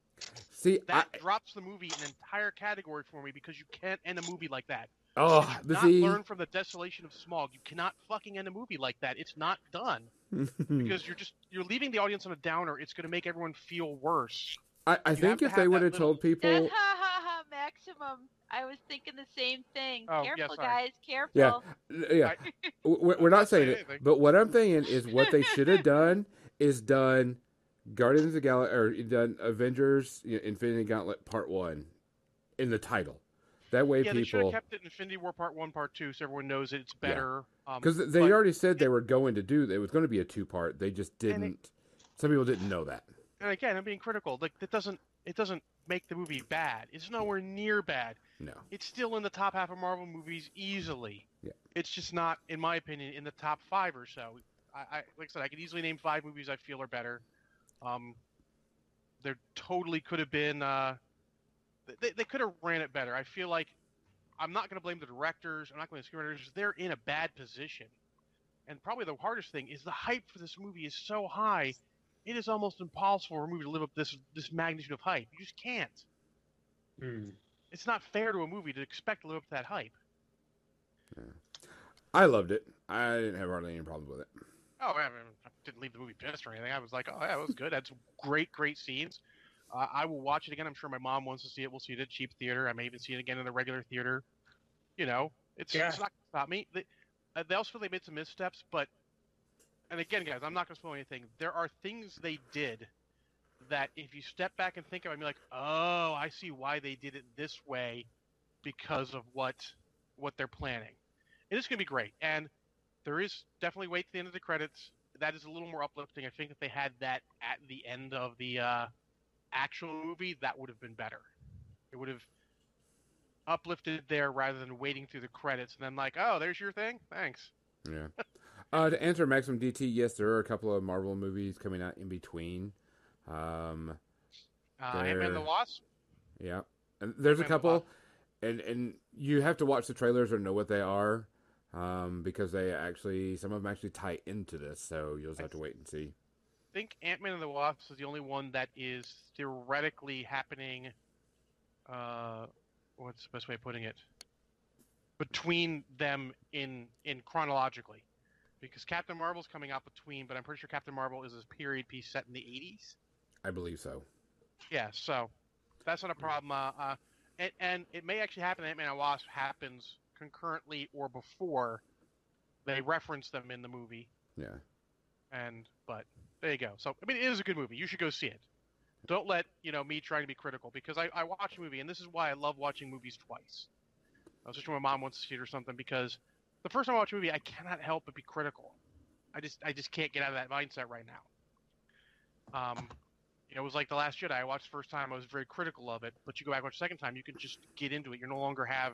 See, I, That drops the movie an entire category for me because you can't end a movie like that. oh, You do not see, learn from the desolation of Smaug. You cannot fucking end a movie like that. It's not done because you're just you're leaving the audience on a downer. It's going to make everyone feel worse. I, I think if they would that have told people, ha ha ha! Maximum. I was thinking the same thing. Oh, yeah, careful, sorry. guys. Careful. Yeah. yeah, we're, we're not not saying saying it, but what I'm saying is what they should have done is done Guardians of the Galaxy or done Avengers you know, Infinity Gauntlet Part One in the title. That way, yeah, they should have people kept it Infinity War Part One, Part Two, so everyone knows it's better. um, because they but- already said they were going to do it was going to be a two part. They just didn't. some people didn't know that. and again, I'm being critical. Like that doesn't it doesn't make the movie bad. It's nowhere near bad. No. It's still in the top half of Marvel movies easily. Yeah. It's just not, in my opinion, in the top five or so. I, I like I said, I could easily name five movies I feel are better. Um, there totally could have been. Uh, they they could have ran it better. I feel like I'm not going to blame the directors. I'm not going to blame the screenwriters. They're in a bad position. And probably the hardest thing is the hype for this movie is so high, it is almost impossible for a movie to live up this this magnitude of hype. You just can't. Hmm. It's not fair to a movie to expect to live up to that hype. Yeah. I loved it. I didn't have hardly any problems with it. Oh, I, mean, I didn't leave the movie pissed or anything. I was like, oh yeah, it was good. That's great, great scenes. Uh, I will watch it again. I'm sure my mom wants to see it. We'll see it at cheap theater. I may even see it again in the regular theater. You know, it's, Yeah. it's not stop me. They, uh, they also they made some missteps, but and again, guys, I'm not going to spoil anything. There are things they did that if you step back and think about, it, you're like, oh, I see why they did it this way because of what what they're planning. And It is going to be great, and there is definitely wait to the end of the credits. That is a little more uplifting. I think if they had that at the end of the uh, actual movie, that would have been better. It would have uplifted there rather than waiting through the credits and then like, oh, there's your thing. Thanks. Yeah. Uh, to answer Maximum DT, yes, there are a couple of Marvel movies coming out in between. Um, Uh, Ant-Man the Wasp. Yeah, and there's a Ant-Man the couple, and and you have to watch the trailers or know what they are, um, because they actually some of them actually tie into this. So you'll just have to wait and see. I think Ant-Man and the Wasp is the only one that is theoretically happening. Uh, what's the best way of putting it? Between them in in chronologically, because Captain Marvel's coming out between, but I'm pretty sure Captain Marvel is a period piece set in the 80s. I believe so. Yeah, so that's not a problem. Uh, uh, and, and it may actually happen. Ant-Man and the Wasp happens concurrently or before they reference them in the movie. Yeah. And but there you go. So I mean, it is a good movie. You should go see it. Don't let you know me trying to be critical because I, I watch a movie, and this is why I love watching movies twice. especially when my mom wants to see it or something. Because the first time I watch a movie, I cannot help but be critical. I just I just can't get out of that mindset right now. Um, you know, it was like the Last Jedi. I watched the first time, I was very critical of it, but you go back and watch the second time, you can just get into it. You no longer have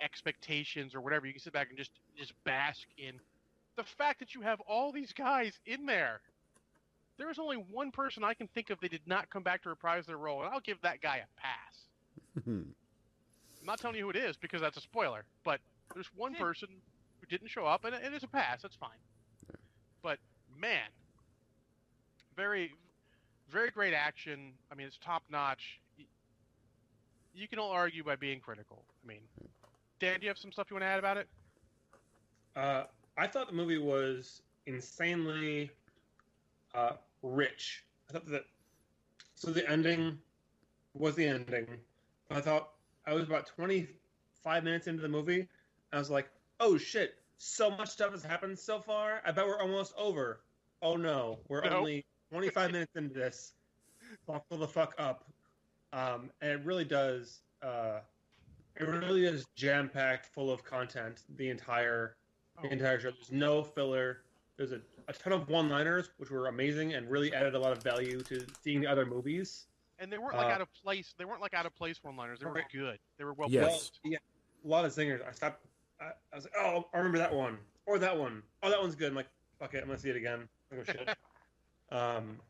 expectations or whatever. You can sit back and just just bask in the fact that you have all these guys in there. There is only one person I can think of that did not come back to reprise their role, and I'll give that guy a pass. I'm not telling you who it is because that's a spoiler, but there's one person who didn't show up, and it is a pass. That's fine. But man, very, very great action. I mean, it's top notch. You can all argue by being critical. I mean, Dan, do you have some stuff you want to add about it? Uh, I thought the movie was insanely uh, rich. I thought that so the ending was the ending. I thought I was about 25 minutes into the movie. I was like, "Oh shit, so much stuff has happened so far. I bet we're almost over." Oh no, we're Nope. only 25 minutes into this. Buckle the fuck up. Um, and it really does. Uh, it really is jam packed, full of content. The entire the Oh. entire show. There's no filler. There's a, a ton of one liners, which were amazing and really added a lot of value to seeing the other movies. And they weren't like Uh, out of place. They weren't like out of place one-liners. They were Right. good. They were well Yes. placed. Yeah, a lot of zingers. I stopped. I, I was like, oh, I remember that one or that one. Oh, that one's good. I'm like, fuck it, I'm gonna see it again. Oh shit. um,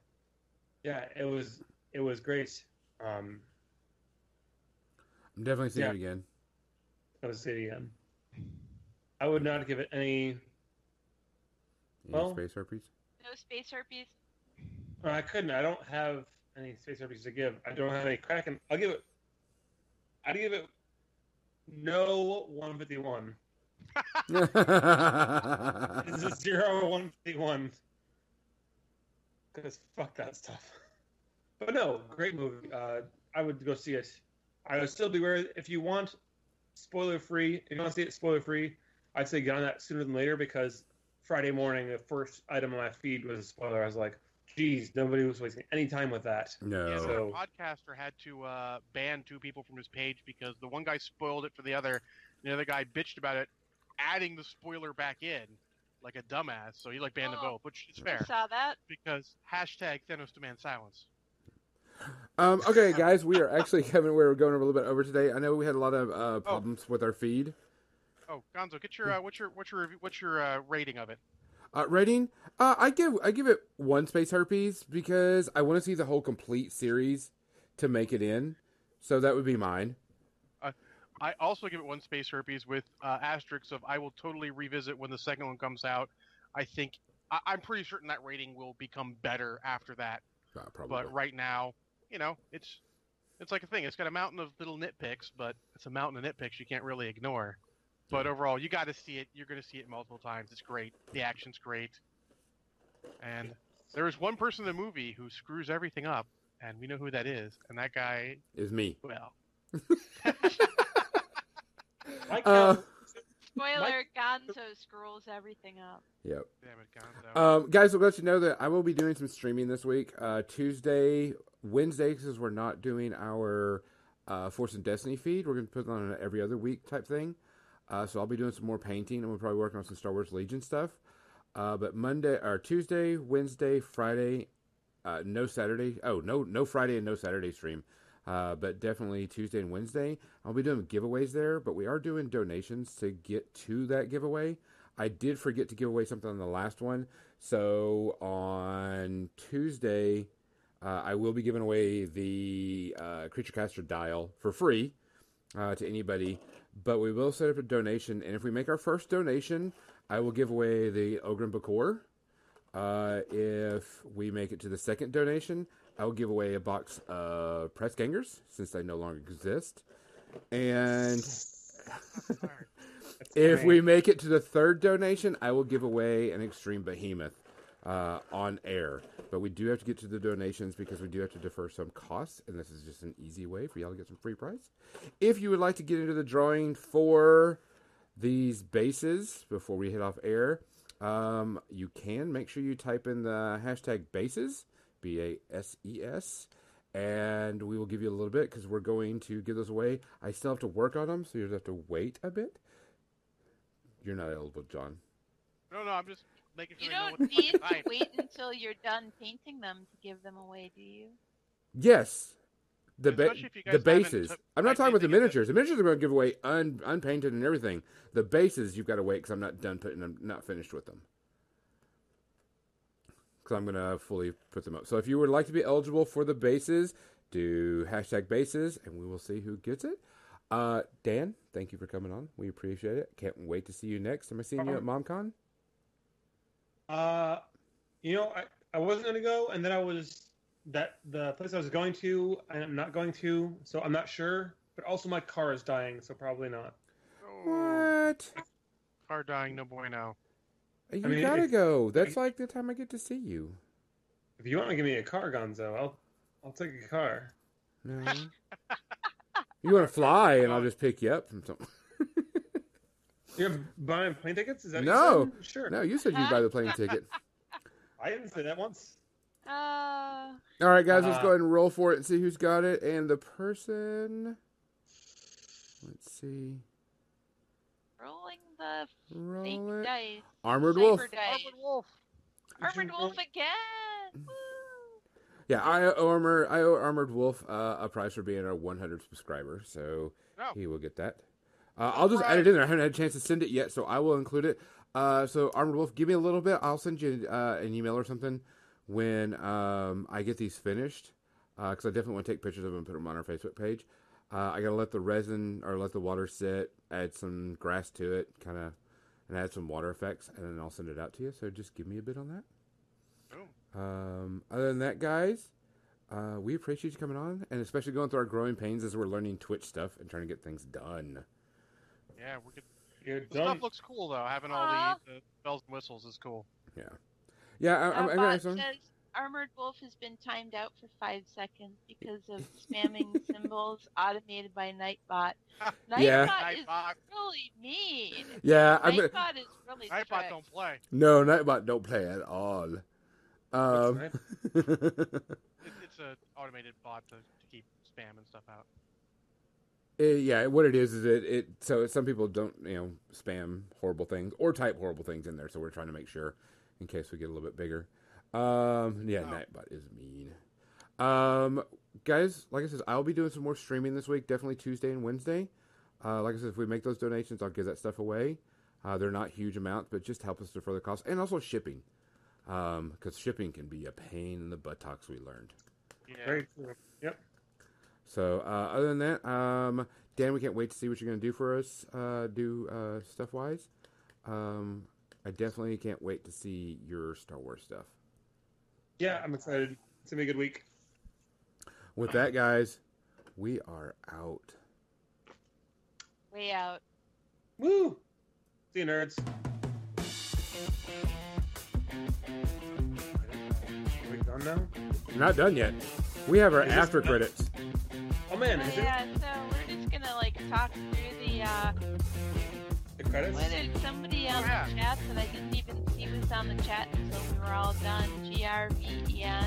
yeah, it was it was great. Um, I'm definitely seeing Yeah. it again. I would see it again. I would not give it any. Any Well- space herpes? No space herpes. uh, I couldn't. I don't have any space herpes to give. I don't have any Kraken. I'll give it. I'd give it no 151. It's a zero one fifty one. Because fuck that stuff. But no, great movie. Uh, I would go see it. I would still be wary if you want spoiler free. If you want to see it spoiler free, I'd say get on that sooner than later because Friday morning the first item on my feed was a spoiler. I was like, geez, nobody was wasting any time with that. no. Yeah, So- our podcaster had to uh, ban two people from his page because the one guy spoiled it for the other, and the other guy bitched about it, adding the spoiler back in like a dumbass. So he like banned them Oh. both, which is fair. I fair saw that. because hashtag Thanos demand silence. Um, okay, guys, we are actually coming. Where we're going a little bit over today. I know we had a lot of uh, problems with our feed. Oh, Gonzo, get your uh, what's your what's your what's your uh, rating of it? Uh, rating, uh, I give I give it one space herpes because I want to see the whole complete series to make it in. So that would be mine. I also give it one space herpes with uh, asterisks of I will totally revisit when the second one comes out. I think I, I'm pretty certain that rating will become better after that. Uh, probably. But right now, you know, it's it's like a thing. It's got a mountain of little nitpicks, but it's a mountain of nitpicks you can't really ignore. But overall, you got to see it. You're going to see it multiple times. It's great. The action's great. And there is one person in the movie who screws everything up, and we know who that is. And that guy, is me. well, Mike, Uh, Spoiler: Gonzo screws everything up. Yep. damn it, Gonzo. Um, guys, we'll let you know that I will be doing some streaming this week. Uh, Tuesday, Wednesday, because we're not doing our uh, Force and Destiny feed. We're going to put on an every other week type thing. Uh, so I'll be doing some more painting, and we're probably working on some Star Wars Legion stuff. Uh, but Monday or Tuesday, Wednesday, Friday, uh, no Saturday. Oh, no, no Friday and no Saturday stream. Uh, but definitely Tuesday and Wednesday. I'll be doing giveaways there, but we are doing donations to get to that giveaway. I did forget to give away something on the last one. So on Tuesday, uh, I will be giving away the uh, Creature Caster dial for free uh, to anybody. But we will set up a donation, and if we make our first donation, I will give away the Ogrun Bokur. Uh, if we make it to the second donation, I will give away a box of press gangers since they no longer exist. And if we make it to the third donation, I will give away an extreme behemoth uh, on air. But we do have to get to the donations because we do have to defer some costs, and this is just an easy way for y'all to get some free prize. If you would like to get into the drawing for these bases before we hit off air, um, you can make sure you type in the hashtag bases, B A S E S, and we will give you a little bit because we're going to give those away. I still have to work on them, so you have to wait a bit. You're not eligible, John. No, no, I'm just making sure You don't what need to type. wait until you're done painting them to give them away, do you? Yes. The ba- Especially if you the bases. took- I'm not talking about the anything it. miniatures. The miniatures are going to give away un- unpainted and everything. The bases you've got to wait because I'm not done putting them, not finished with them. Because I'm going to fully put them up. So if you would like to be eligible for the bases, do hashtag bases, and we will see who gets it. Uh, Dan, thank you for coming on. We appreciate it. Can't wait to see you next. Am I seeing you at MomCon? Uh, you know, I, I wasn't gonna go, and then I was that the place I was going to, and I'm not going to, so I'm not sure. But also, my car is dying, so probably not. What? car dying, no bueno. You mean, gotta if- go. That's like the time I get to see you. If you want to give me a car, Gonzo, I'll I'll take a car. No. you want to fly, and I'll just pick you up from something. You're buying plane tickets? Is that what No. you said? Sure. No, you said you'd buy the plane ticket. I didn't say that once. Uh, All right, guys, let's Uh, go ahead and roll for it and see who's got it. And the person. Let's see. rolling the Roll fake it. dice. Armored Wolf. dice. Armored Wolf. Armored Wolf again. Woo! Yeah, I owe Armor. I owe Armored Wolf uh, a prize for being our 100 subscriber, so Oh. he will get that. Uh, I'll just add it in there. I haven't had a chance to send it yet, so I will include it. Uh, so Armored Wolf, give me a little bit. I'll send you uh, an email or something when um, I get these finished, because I definitely want to take pictures of them and put them on our Facebook page. Uh, I gotta let the resin or let the water sit, add some grass to it, kind of, and add some water effects, and then I'll send it out to you. So just give me a bit on that. Um, other than that, guys, uh, we appreciate you coming on, and especially going through our growing pains as we're learning Twitch stuff and trying to get things done. Yeah, we could. You're The done. stuff looks cool though. Having all Aw. the, the bells and whistles is cool. Yeah, I, Uh, I'm, I'm gonna some. says Armored Wolf has been timed out for five seconds because of spamming symbols automated by Nightbot. Nightbot Yeah. is Nightbot, really mean. Yeah, I'm gonna. Nightbot is really Nightbot strict. don't play. No, Nightbot don't play at all. Um, What's It, it's a automated bot to, to keep spam and stuff out. Eh, yeah, what it is is it, it so some people don't you know spam horrible things or type horrible things in there, so we're trying to make sure in case we get a little bit bigger. Um, yeah, Oh. Nightbot is mean. Um, guys, like I said, I'll be doing some more streaming this week. Definitely Tuesday and Wednesday. Uh, like I said, if we make those donations, I'll give that stuff away. Uh, they're not huge amounts, but just help us defer the cost and also shipping, because shipping can be a pain in the buttocks. We learned. Yeah. Very true. Yep. So uh, other than that, um, Dan, we can't wait to see what you're going to do for us, uh, do uh, stuff wise. Um, I definitely can't wait to see your Star Wars stuff. Yeah, I'm excited. It's gonna be a good week. With that, guys, we are out. Way out. Woo! See you, nerds. Are we done now? We're not done yet. We have our Is this after done? credits. Oh man, is it yeah, so we're just gonna like talk through the uh the credits? what did somebody on Oh, yeah. the chat that I didn't even see was on the chat until we were all done. G R V E N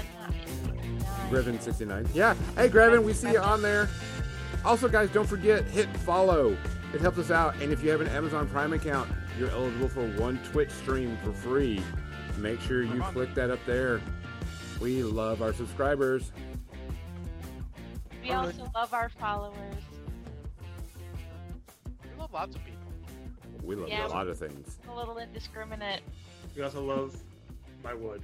Grevin sixty nine. Yeah. Hey Grevin, we see you on there. Also, guys, don't forget hit follow. It helps us out. And if you have an Amazon Prime account, you're eligible for one Twitch stream for free. Make sure you click that up there. We love our subscribers. We also love our followers. We love lots of people. We love Yeah. a lot of things. A little indiscriminate. We also love my wood.